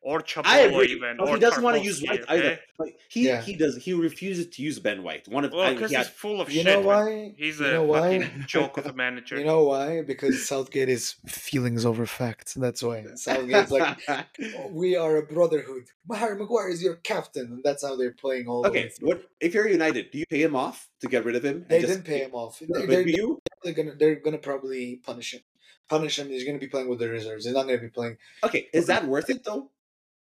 or Chapolo even. Oh, he doesn't want to use White okay? either. Like, he yeah. he does he refuses to use Ben White. One of well because he he's full of you shit. Know why? He's a know fucking why? joke of a manager. You know why? Because Southgate is feelings over facts. That's why Southgate's like we are a brotherhood. Harry Maguire is your captain, and that's how they're playing all. Okay, what if you're United? Do you pay him off to get rid of him? They didn't pay him off. They're, they're, they're, gonna they're gonna probably punish him punish him. He's going to be playing with the reserves. He's not going to be playing. Okay, is that worth it though?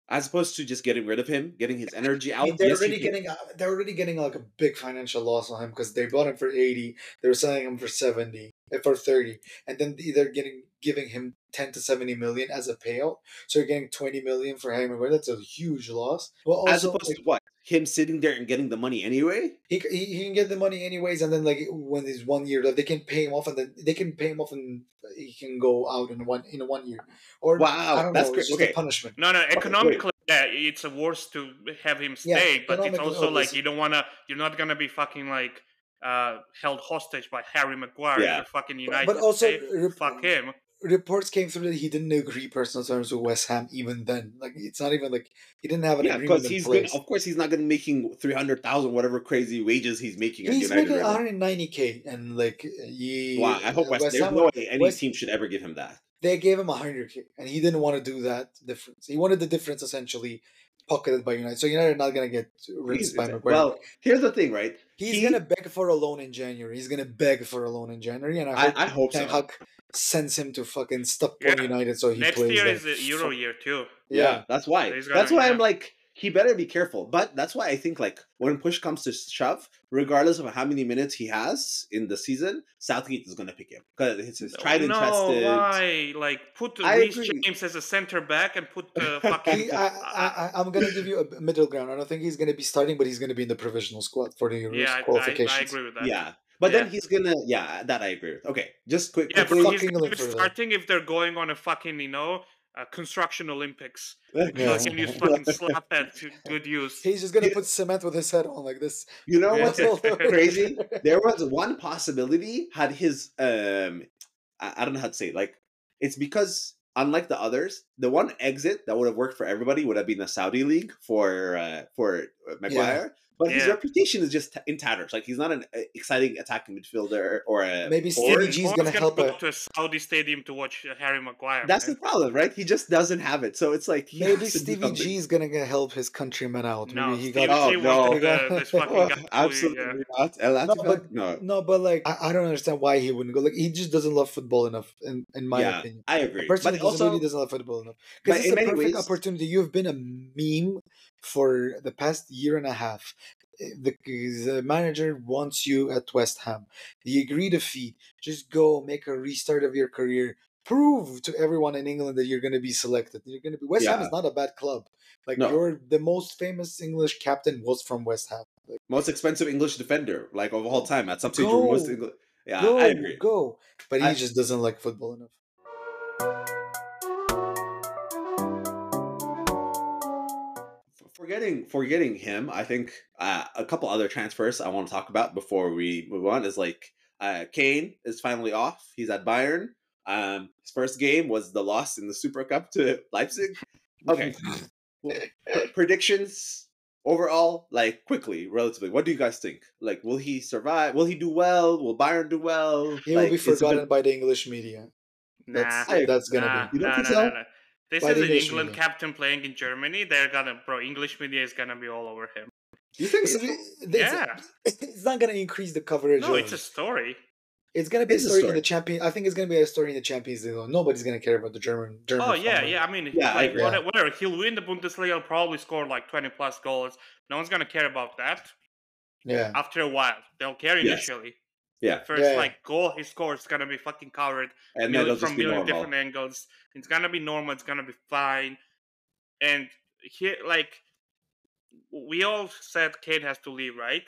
As opposed to just getting rid of him, getting his energy out. I mean, they're yes, already getting they're already getting like a big financial loss on him because they bought him for eighty, they were selling him for seventy, eh, for thirty, and then they're getting giving him ten to seventy million as a payout. So you're getting twenty million for Harry Maguire. That's a huge loss. Well, also, as opposed like, to what him sitting there and getting the money anyway. He, he, he can get the money anyways, and then like when he's one year left, they can pay him off, and then they can pay him off, and he can go out in one in one year. Or wow, that's know, great. Okay, punishment. No, no, economically, yeah, it's a worse to have him stay, yeah, but it's also like you don't wanna, you're not gonna be fucking like uh held hostage by Harry Maguire. Yeah. You're fucking United. But also, fuck him reports came through that he didn't agree personal terms with West Ham even then. Like it's not even like he didn't have an yeah, agreement. because he's gonna, of course he's not going to be making three hundred thousand whatever crazy wages he's making. At United. He's making one hundred ninety k, and like he. Wow, I hope West, West There's no any West, team should ever give him that. They gave him hundred k, and he didn't want to do that difference. He wanted the difference essentially pocketed by United. So United are not going to get rinsed by Maguire. Well, here's the thing, right? He's he, going to beg for a loan in January. He's going to beg for a loan in January, and I hope, I, I hope Ten so. Hag sends him to fucking Stockport yeah. United so he Next plays. Next year there. is the Euro year too. Yeah, yeah that's why. that's why I'm like he better be careful. But that's why I think like when push comes to shove, regardless of how many minutes he has in the season, Southgate is going to pick him because it's his tried and no, tested. why? Like put Reece James as a center back and put the uh, fucking. I, I, I, am going to give you a middle ground. I don't think he's going to be starting, but he's going to be in the provisional squad for the Euros yeah, qualifications. I, I agree with that. Yeah. But yeah. then he's gonna, yeah, that I agree with. Okay, just quick. Yeah, quickly. but he's gonna starting if they're going on a fucking, you know, uh, construction Olympics. Yeah. can use fucking slap that to good use. He's just gonna put cement with his head on like this. You know what's crazy? There was one possibility had his um, I, I don't know how to say it. like it's because unlike the others, the one exit that would have worked for everybody would have been the Saudi league for uh, for Maguire. Yeah. But his reputation is just in tatters. Like he's not an uh, exciting attacking midfielder or a maybe Stevie G is going to help go to a Saudi stadium to watch Harry Maguire. That's the problem, right? He just doesn't have it. So it's like maybe Stevie G is going to help his countrymen out. No, maybe he got oh, no. the, guy absolutely yeah. not. no, but, no, no, but like I, I, don't understand why he wouldn't go. Like he just doesn't love football enough, in, in my yeah, opinion. I agree. Personally, but also really doesn't love football enough because it's a perfect ways, opportunity. You've been a meme for the past year and a half. The, the manager wants you at West Ham. You agree to fee. Just go make a restart of your career. Prove to everyone in England that you're going to be selected. You're going to be West yeah. Ham is not a bad club. Like no. you're the most famous English captain was from West Ham. Like, most expensive English defender, like of all time at some stage. Most. Yeah, go, I agree. Go, but he I, just doesn't like football enough. Forgetting, forgetting him, I think uh, a couple other transfers I want to talk about before we move on is like uh, Kane is finally off. He's at Bayern. Um, his first game was the loss in the Super Cup to Leipzig. Okay, predictions overall, like quickly, relatively, what do you guys think? Like, will he survive? Will he do well? Will Bayern do well? He like, will be forgotten been... by the English media. That's nah, that's gonna nah, be. You don't nah, think so? This by is an England media. captain playing in Germany. They're gonna, bro. English media is gonna be all over him. You think? So? yeah. It's not gonna increase the coverage. No, it's a story. It's gonna be it's a, story a story in the champion. I think it's gonna be a story in the Champions League. Nobody's gonna care about the German. German oh yeah, yeah. I mean, yeah, like whatever, whatever. He'll win the Bundesliga. He'll probably score like twenty plus goals. No one's gonna care about that. Yeah. After a while, they'll care initially. Yes. Yeah. First, yeah, like goal he scores is gonna be fucking covered and million, from million different angles. It's gonna be normal. It's gonna be fine. And here, like, we all said Kane has to leave, right?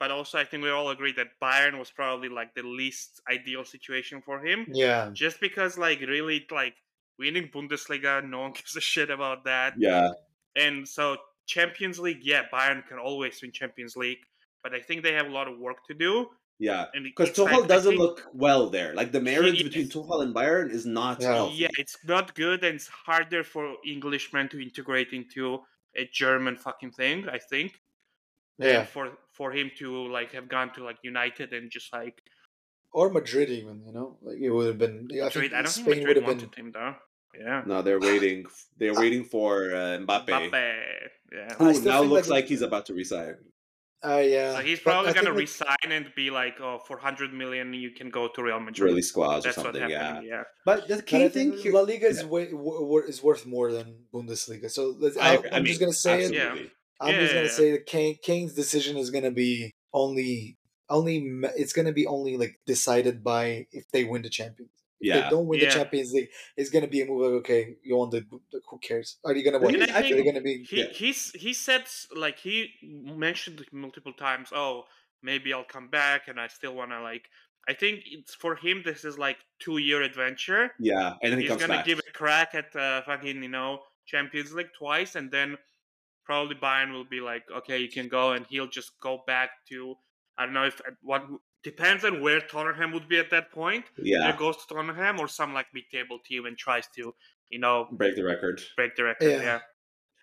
but also I think we all agree that Bayern was probably like the least ideal situation for him. Yeah. Just because like really like winning Bundesliga, no one gives a shit about that. Yeah. And so Champions League, yeah, Bayern can always win Champions League, but I think they have a lot of work to do. Yeah, because Tuchel like, doesn't think, look well there. Like the marriage he, between Tuchel and Bayern is not. Yeah. yeah, it's not good, and it's harder for Englishmen to integrate into a German fucking thing. I think yeah. for for him to like have gone to like United and just like or Madrid even you know like it would have been I Madrid, I, don't Spain think Madrid wanted been... him though yeah no they're waiting they're waiting for uh, Mbappe Mbappe yeah who now looks like, like he's about to resign uh, yeah. So he's probably gonna resign and be like, "Oh, for hundred million, you can go to Real Madrid." Really squads or something, yeah. yeah. But the key thing, La Liga is way, w- is worth more than Bundesliga. So I, am mean, just gonna say absolutely. it. I'm yeah, just gonna yeah. say that Kane, Kane's decision is gonna be only only it's gonna be only like decided by if they win the Champions. Yeah. they don't win the Champions League, it's gonna be a move like okay, you want the who cares? Are you gonna win? Are you gonna be? He he's he said like he mentioned multiple times. Oh, maybe I'll come back, and I still wanna like. I think it's for him. This is like two year adventure. Yeah, and then he's he gonna back. give a crack at uh, fucking you know Champions League twice, and then probably Bayern will be like, okay, you can go, and he'll just go back to I don't know if what depends on where Tottenham would be at that point. Yeah, either goes to Tottenham or some like mid-table team and tries to, you know, break the record. Break the record. Yeah. yeah.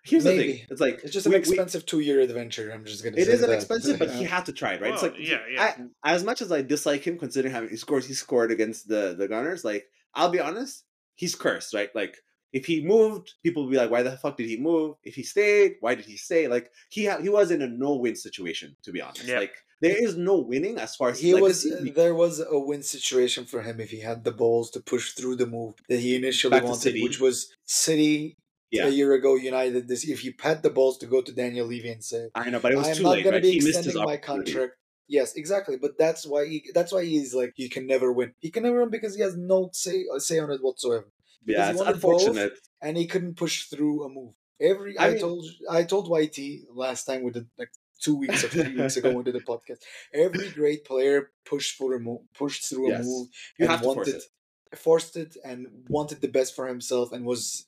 Here's Maybe. the thing: it's like it's just an we, expensive two-year adventure. I'm just gonna. It is an expensive, but he had to try, it, right? Well, it's like yeah, yeah. I, as much as I dislike him, considering how many scores he scored against the the Gunners, like I'll be honest, he's cursed, right? Like if he moved, people would be like, "Why the fuck did he move?" If he stayed, why did he stay? Like he ha- he was in a no win situation, to be honest. Yeah. Like there is no winning as far as he legacy. was. There was a win situation for him if he had the balls to push through the move that he initially Back wanted, which was City. Yeah. A year ago, United. This if he had the balls to go to Daniel Levy and say, "I know, but it was too late." I'm not going right? to be extending my contract. Yes, exactly. But that's why he. That's why he's like he can never win. He can never win because he has no say uh, say on it whatsoever. Yeah, it's unfortunate. And he couldn't push through a move. Every I, I mean, told I told YT last time we did like two weeks or three weeks ago when we did the podcast. Every great player pushed for a move, pushed through yes. a move, you and have wanted, force it. forced it, and wanted the best for himself, and was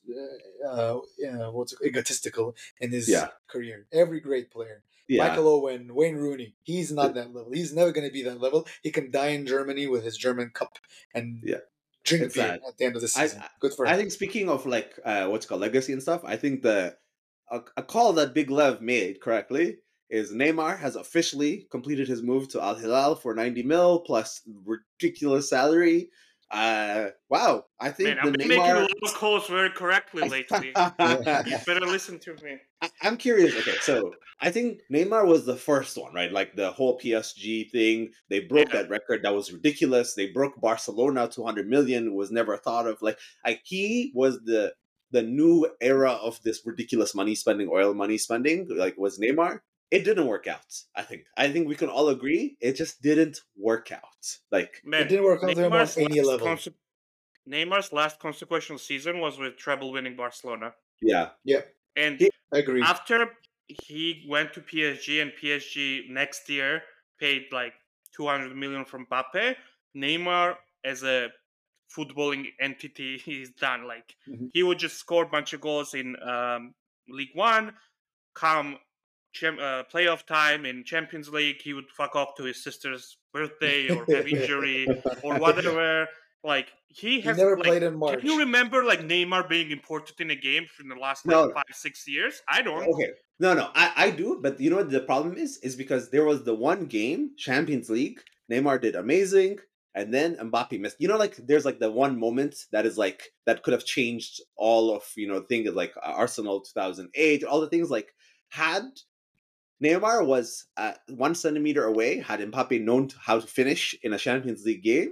uh, uh, what's egotistical in his yeah. career. Every great player. Yeah. Michael Owen, Wayne Rooney. He's not that level. He's never going to be that level. He can die in Germany with his German cup and yeah drink it's beer at the end of the season. I, Good for him. I think speaking of like uh, what's called legacy and stuff, I think the a, a, call that Big Lev made correctly is Neymar has officially completed his move to Al Hilal for 90 mil plus ridiculous salary. Uh, wow, I think Man, I've been Neymar... making a lot of calls very correctly lately. you better listen to me. I, am curious. Okay, so I think Neymar was the first one, right? Like the whole PSG thing. They broke yeah. that record. That was ridiculous. They broke Barcelona 200 million. Was never thought of. Like, like he was the the new era of this ridiculous money spending, oil money spending. Like was Neymar it didn't work out. I think. I think we can all agree it just didn't work out. Like Man, it didn't work out on any level. Conse- Neymar's last consequential season was with treble winning Barcelona. Yeah. Yeah. And he, I agree. After he went to PSG and PSG next year paid like 200 million from Mbappe, Neymar as a footballing entity he's done like mm-hmm. he would just score a bunch of goals in um, Ligue 1 come uh, playoff time in Champions League, he would fuck off to his sister's birthday or have injury or whatever. Like he has he never like, played in March. Can you remember like Neymar being important in a game in the last like, no. five six years? I don't. Okay, no, no, I I do, but you know what the problem is? Is because there was the one game Champions League, Neymar did amazing. And then Mbappe missed. You know, like there's like the one moment that is like that could have changed all of you know things like Arsenal 2008, all the things like had Neymar was uh, one centimeter away. Had Mbappe known how to finish in a Champions League game,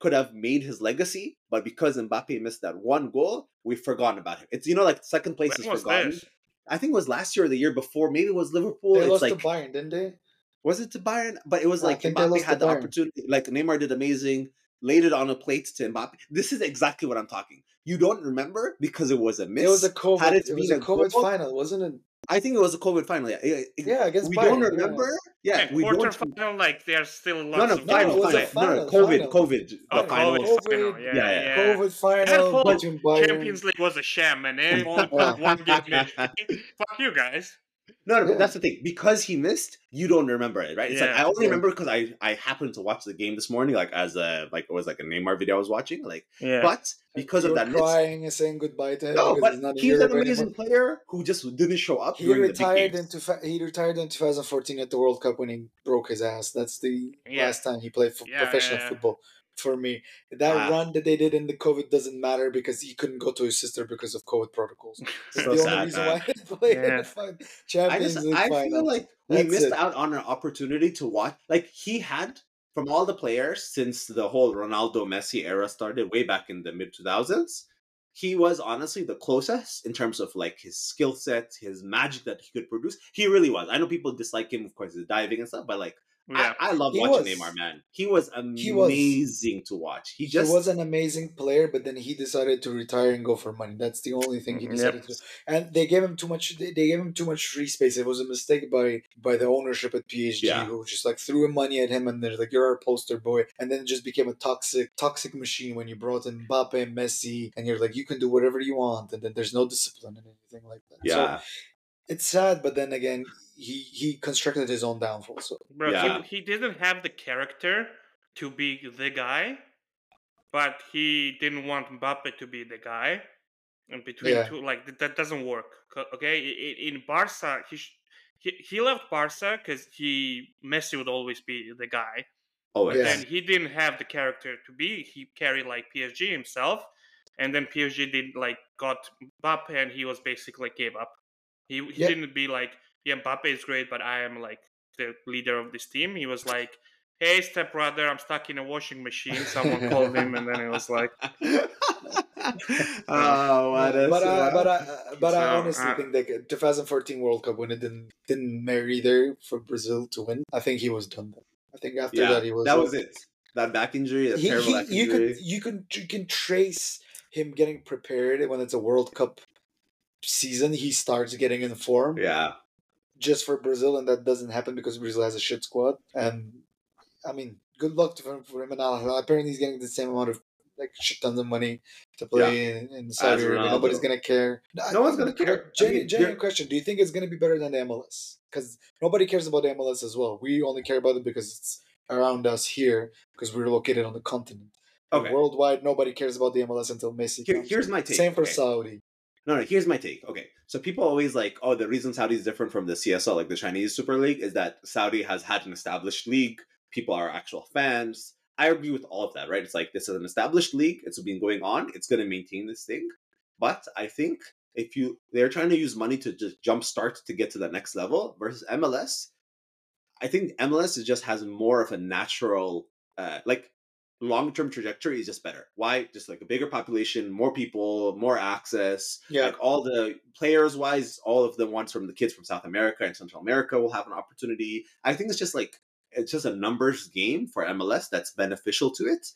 could have made his legacy. But because Mbappe missed that one goal, we've forgotten about him. It's you know like second place when is forgotten. This? I think it was last year or the year before. Maybe it was Liverpool. They it's lost like, to Bayern, didn't they? Was it to Bayern? But it was like Mbappe had the opportunity. Like Neymar did amazing, laid it on a plate to Mbappe. This is exactly what I'm talking. You don't remember because it was a miss. It was a COVID. Had it, it was a COVID goal, final, wasn't it? I think it was a COVID final. Yeah, it, yeah, against we Bayern, don't remember. Yeah, yeah we don't. Final, like there's still lots no, no, of final, no, final, final, no, no, COVID, final. COVID, oh, final. COVID, final. Yeah, yeah, yeah. COVID final between Champions League was a sham, and everyone one game. Fuck you guys. No, no, but that's the thing. Because he missed, you don't remember it, right? It's yeah. like I only remember because I I happened to watch the game this morning, like as a like it was like a Neymar video I was watching, like. Yeah. But because of that, crying and saying goodbye to him. No, but he's, an amazing anymore. player who just didn't show up. He retired in two, he retired in 2014 at the World Cup when he broke his ass. That's the yeah. last time he played yeah, professional football for me. That ah. run that they did in the COVID doesn't matter because he couldn't go to his sister because of COVID protocols. That's so the sad, only reason man. why he played yeah. in the Champions I just, I final. feel like we That's missed it. out on an opportunity to watch. Like he had from all the players since the whole Ronaldo Messi era started way back in the mid 2000s. He was honestly the closest in terms of like his skill set, his magic that he could produce. He really was. I know people dislike him, of course, his diving and stuff, but like yeah. I, I love watching was, Neymar, man. He was amazing he was, to watch. He just he was an amazing player, but then he decided to retire and go for money. That's the only thing he mm-hmm, decided yep. to do. And they gave him too much. They, they gave him too much free space. It was a mistake by by the ownership at PSG, yeah. who just like threw money at him, and they're like, "You're our poster boy," and then it just became a toxic toxic machine when you brought in Mbappe and Messi, and you're like, "You can do whatever you want," and then there's no discipline and anything like that. Yeah. So, it's sad, but then again, he he constructed his own downfall. So Bro, yeah. he, he didn't have the character to be the guy, but he didn't want Mbappe to be the guy. And between yeah. two, like that doesn't work. Okay, in Barca, he he, he left Barca because he Messi would always be the guy. Oh, yes. and he didn't have the character to be. He carried like PSG himself, and then PSG did like got Mbappe, and he was basically gave up. He he yep. didn't be like yeah, Mbappe is great, but I am like the leader of this team. He was like, hey, stepbrother, I'm stuck in a washing machine. Someone called him, and then it was like, oh, what a but uh, uh, uh, I, but I, but so, I honestly uh, think that 2014 World Cup when it didn't didn't marry there for Brazil to win, I think he was done. Then. I think after yeah, that he was. That was it. That back injury, that he, terrible he, back you injury. Could, you can you can trace him getting prepared when it's a World Cup season. He starts getting in form. Yeah just for Brazil, and that doesn't happen because Brazil has a shit squad. And I mean, good luck to him for him and Al Apparently, he's getting the same amount of like shit tons of money to play yeah. in, in Saudi Arabia. Nobody's gonna care. No one's gonna care. Genuine, I mean, genuine question: Do you think it's gonna be better than the MLS? Because nobody cares about the MLS as well. We only care about it because it's around us here because we're located on the continent. Okay. Worldwide, nobody cares about the MLS until Messi. Here, here's my take. Same for okay. Saudi. No, no. Here's my take. Okay, So people always like, oh, the reason Saudi is different from the CSL, like the Chinese Super League, is that Saudi has had an established league. People are actual fans. I agree with all of that, right? It's like this is an established league. It's been going on. It's going to maintain this thing. But I think if you they're trying to use money to just jumpstart to get to the next level versus MLS, I think MLS just has more of a natural uh, like long term trajectory is just better. Why? Just like a bigger population, more people, more access. Yeah. Like all the players wise, all of the ones from the kids from South America and Central America will have an opportunity. I think it's just like it's just a numbers game for MLS that's beneficial to it.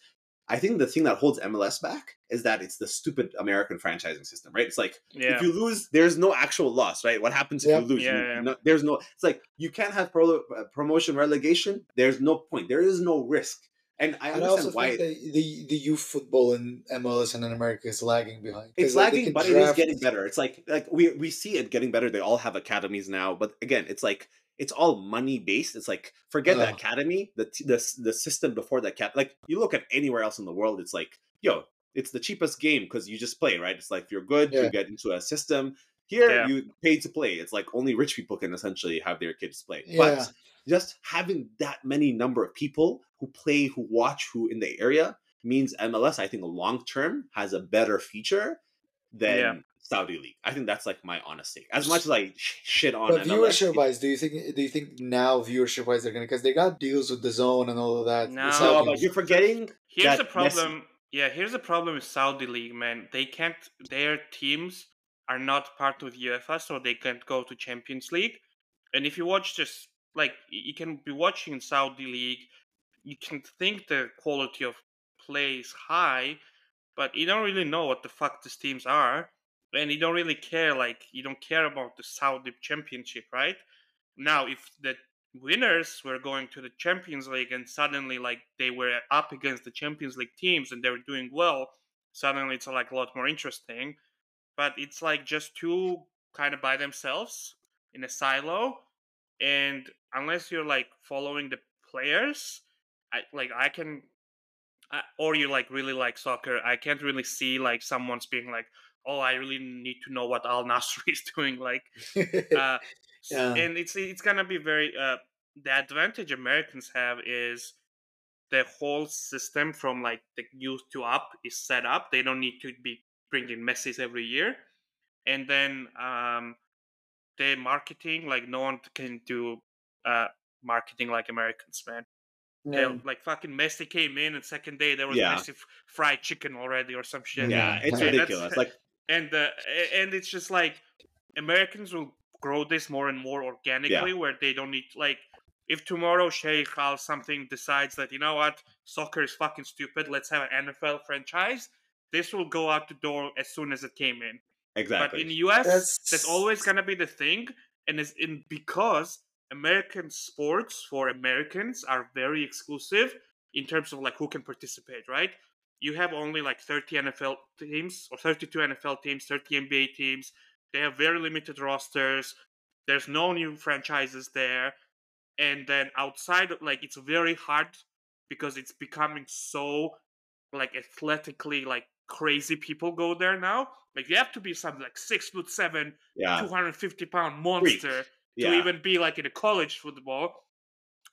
I think the thing that holds MLS back is that it's the stupid American franchising system, right? It's like yeah. if you lose, there's no actual loss, right? What happens if you lose? Yeah, you, yeah. No, there's no. It's like you can't have pro, uh, promotion relegation. There's no point. There is no risk. And I understand why the, the, the youth football in MLS and in America is lagging behind. It's lagging, but draft... it is getting better. It's like like we we see it getting better. They all have academies now, but again, it's like it's all money based. It's like forget the academy, the the the system before that cat. Like you look at anywhere else in the world, it's like yo, it's the cheapest game because you just play, right? It's like if you're good, yeah. you get into a system. Here, yeah. you pay to play. It's like only rich people can essentially have their kids play. Yeah. But just having that many number of people who play, who watch, who in the area means MLS, I think, long term has a better future than yeah. Saudi League. I think that's like my honest take. As much as I shit on but viewership wise, do you think do you think now viewership wise they're gonna because they got deals with the DAZN and all of that? No, no but you're forgetting. Here's the problem. Messi. Yeah, here's the problem with Saudi League, man. They can't. Their teams are not part of UEFA, so they can't go to Champions League. And if you watch just like you can be watching Saudi League, you can think the quality of play is high, but you don't really know what the fuck these teams are, and you don't really care. Like you don't care about the Saudi Championship, right? Now, if the winners were going to the Champions League and suddenly like they were up against the Champions League teams and they were doing well, suddenly it's like a lot more interesting. But it's like just two kind of by themselves in a silo and unless you're like following the players I, like i can I, or you like really like soccer i can't really see like someone's being like oh i really need to know what al nassr is doing like uh, yeah. and it's it's gonna be very uh, the advantage americans have is the whole system from like the youth to up is set up they don't need to be bringing Messis every year and then um the marketing like no one can do uh marketing like Americans, man. Yeah. They, like fucking Messi came in and second day there was yeah. massive fried chicken already or some shit. Yeah, it's ridiculous. like and uh, and it's just like Americans will grow this more and more organically yeah. where they don't need like if tomorrow Sheikh Al something decides that you know what soccer is fucking stupid, let's have an NFL franchise. This will go out the door as soon as it came in. Exactly. But in the US, that's, that's always gonna be the thing, and it's in because American sports for Americans are very exclusive in terms of like who can participate, right? You have only like 30 NFL teams or 32 NFL teams, 30 NBA teams. They have very limited rosters. There's no new franchises there. And then outside of like it's very hard because it's becoming so like athletically like crazy people go there now. Like you have to be some like six foot seven, yeah. 250 pound monster yeah. to even be like in a college football.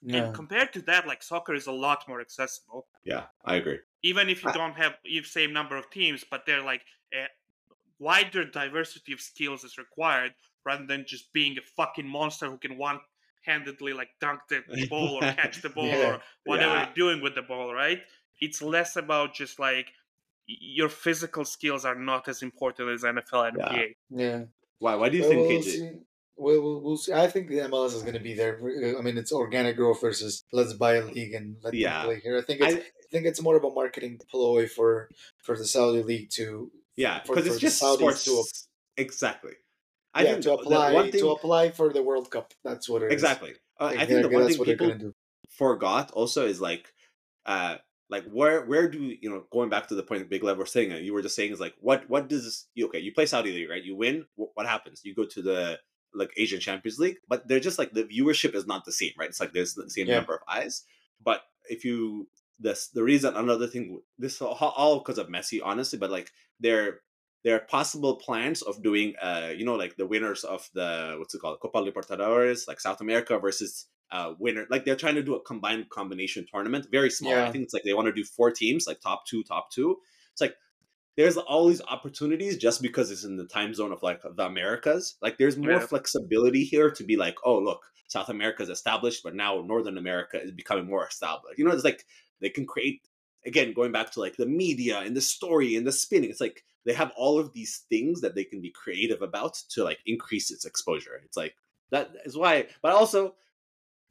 Yeah. And compared to that, like soccer is a lot more accessible. Yeah, I agree. Even if you don't have the same number of teams, but they're like a wider diversity of skills is required rather than just being a fucking monster who can one handedly like dunk the ball or catch the ball yeah. or whatever yeah. you're doing with the ball, right? It's less about just like your physical skills are not as important as NFL and NBA. Yeah. Why? Why do you think KJ? We'll, we'll, we'll see. I think the MLS is going to be there. I mean, it's organic growth versus let's buy a league and let yeah. them play here. I think it's I, I think it's more of a marketing ploy for for the Saudi league to yeah because it's just sports to, exactly. I yeah, think to apply thing, to apply for the World Cup. That's what it exactly. is. exactly. Uh, I think the one thing people forgot also is like, uh, like where where do you know going back to the point that Big Lev was saying, you were just saying is like what what does you okay you play Saudi league right you win what happens you go to the like Asian Champions League, but they're just like the viewership is not the same, right? It's like there's the same yeah. number of eyes. But if you this the reason another thing this all because of Messi, honestly, but like they're there are possible plans of doing, uh, you know, like the winners of the what's it called, Copa Libertadores, like South America versus uh, winner. Like they're trying to do a combined combination tournament, very small. Yeah. I think it's like they want to do four teams, like top two, top two. It's like there's all these opportunities just because it's in the time zone of like the Americas. Like there's more yeah. flexibility here to be like, oh look, South America is established, but now Northern America is becoming more established. You know, it's like they can create again going back to like the media and the story and the spinning. It's like they have all of these things that they can be creative about to like increase its exposure. It's like that is why, but also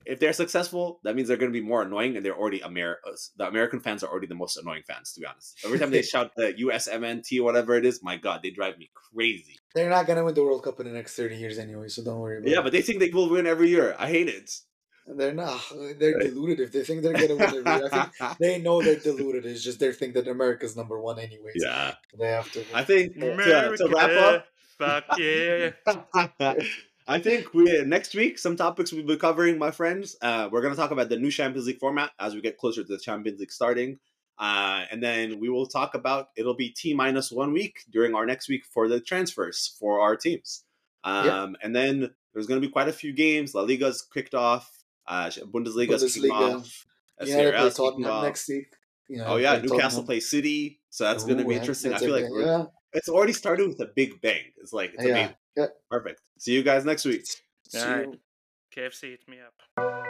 if they're successful, that means they're going to be more annoying, and they're already Amer- uh, the American fans are already the most annoying fans, to be honest. Every time they shout the USMNT or whatever it is, my God, they drive me crazy. They're not going to win the World Cup in the next thirty years anyway, so don't worry. yeah, it. Yeah, but they think they will win every year. I hate it. They're not. They're right. deluded if they think they're gonna win. Every, I think they know they're deluded. It's just they think that America's number one anyways. Yeah, they have to. I think to, to wrap up. Fuck yeah. I think we next week some topics we'll be covering, my friends. Uh, we're gonna talk about the new Champions League format as we get closer to the Champions League starting, uh, and then we will talk about it'll be T minus one week during our next week for the transfers for our teams. Um. And then there's gonna be quite a few games. La Liga's kicked off. Uh, Bundesliga's Bundesliga. kicking off. Yeah, Tottenham next week. oh yeah, Newcastle Tottenham. play City, so that's Ooh, going to be interesting. I feel like yeah. it's already started with a big bang. It's like it's yeah. amazing. Yeah. Perfect. See you guys next week. See All right. KFC, hit me up.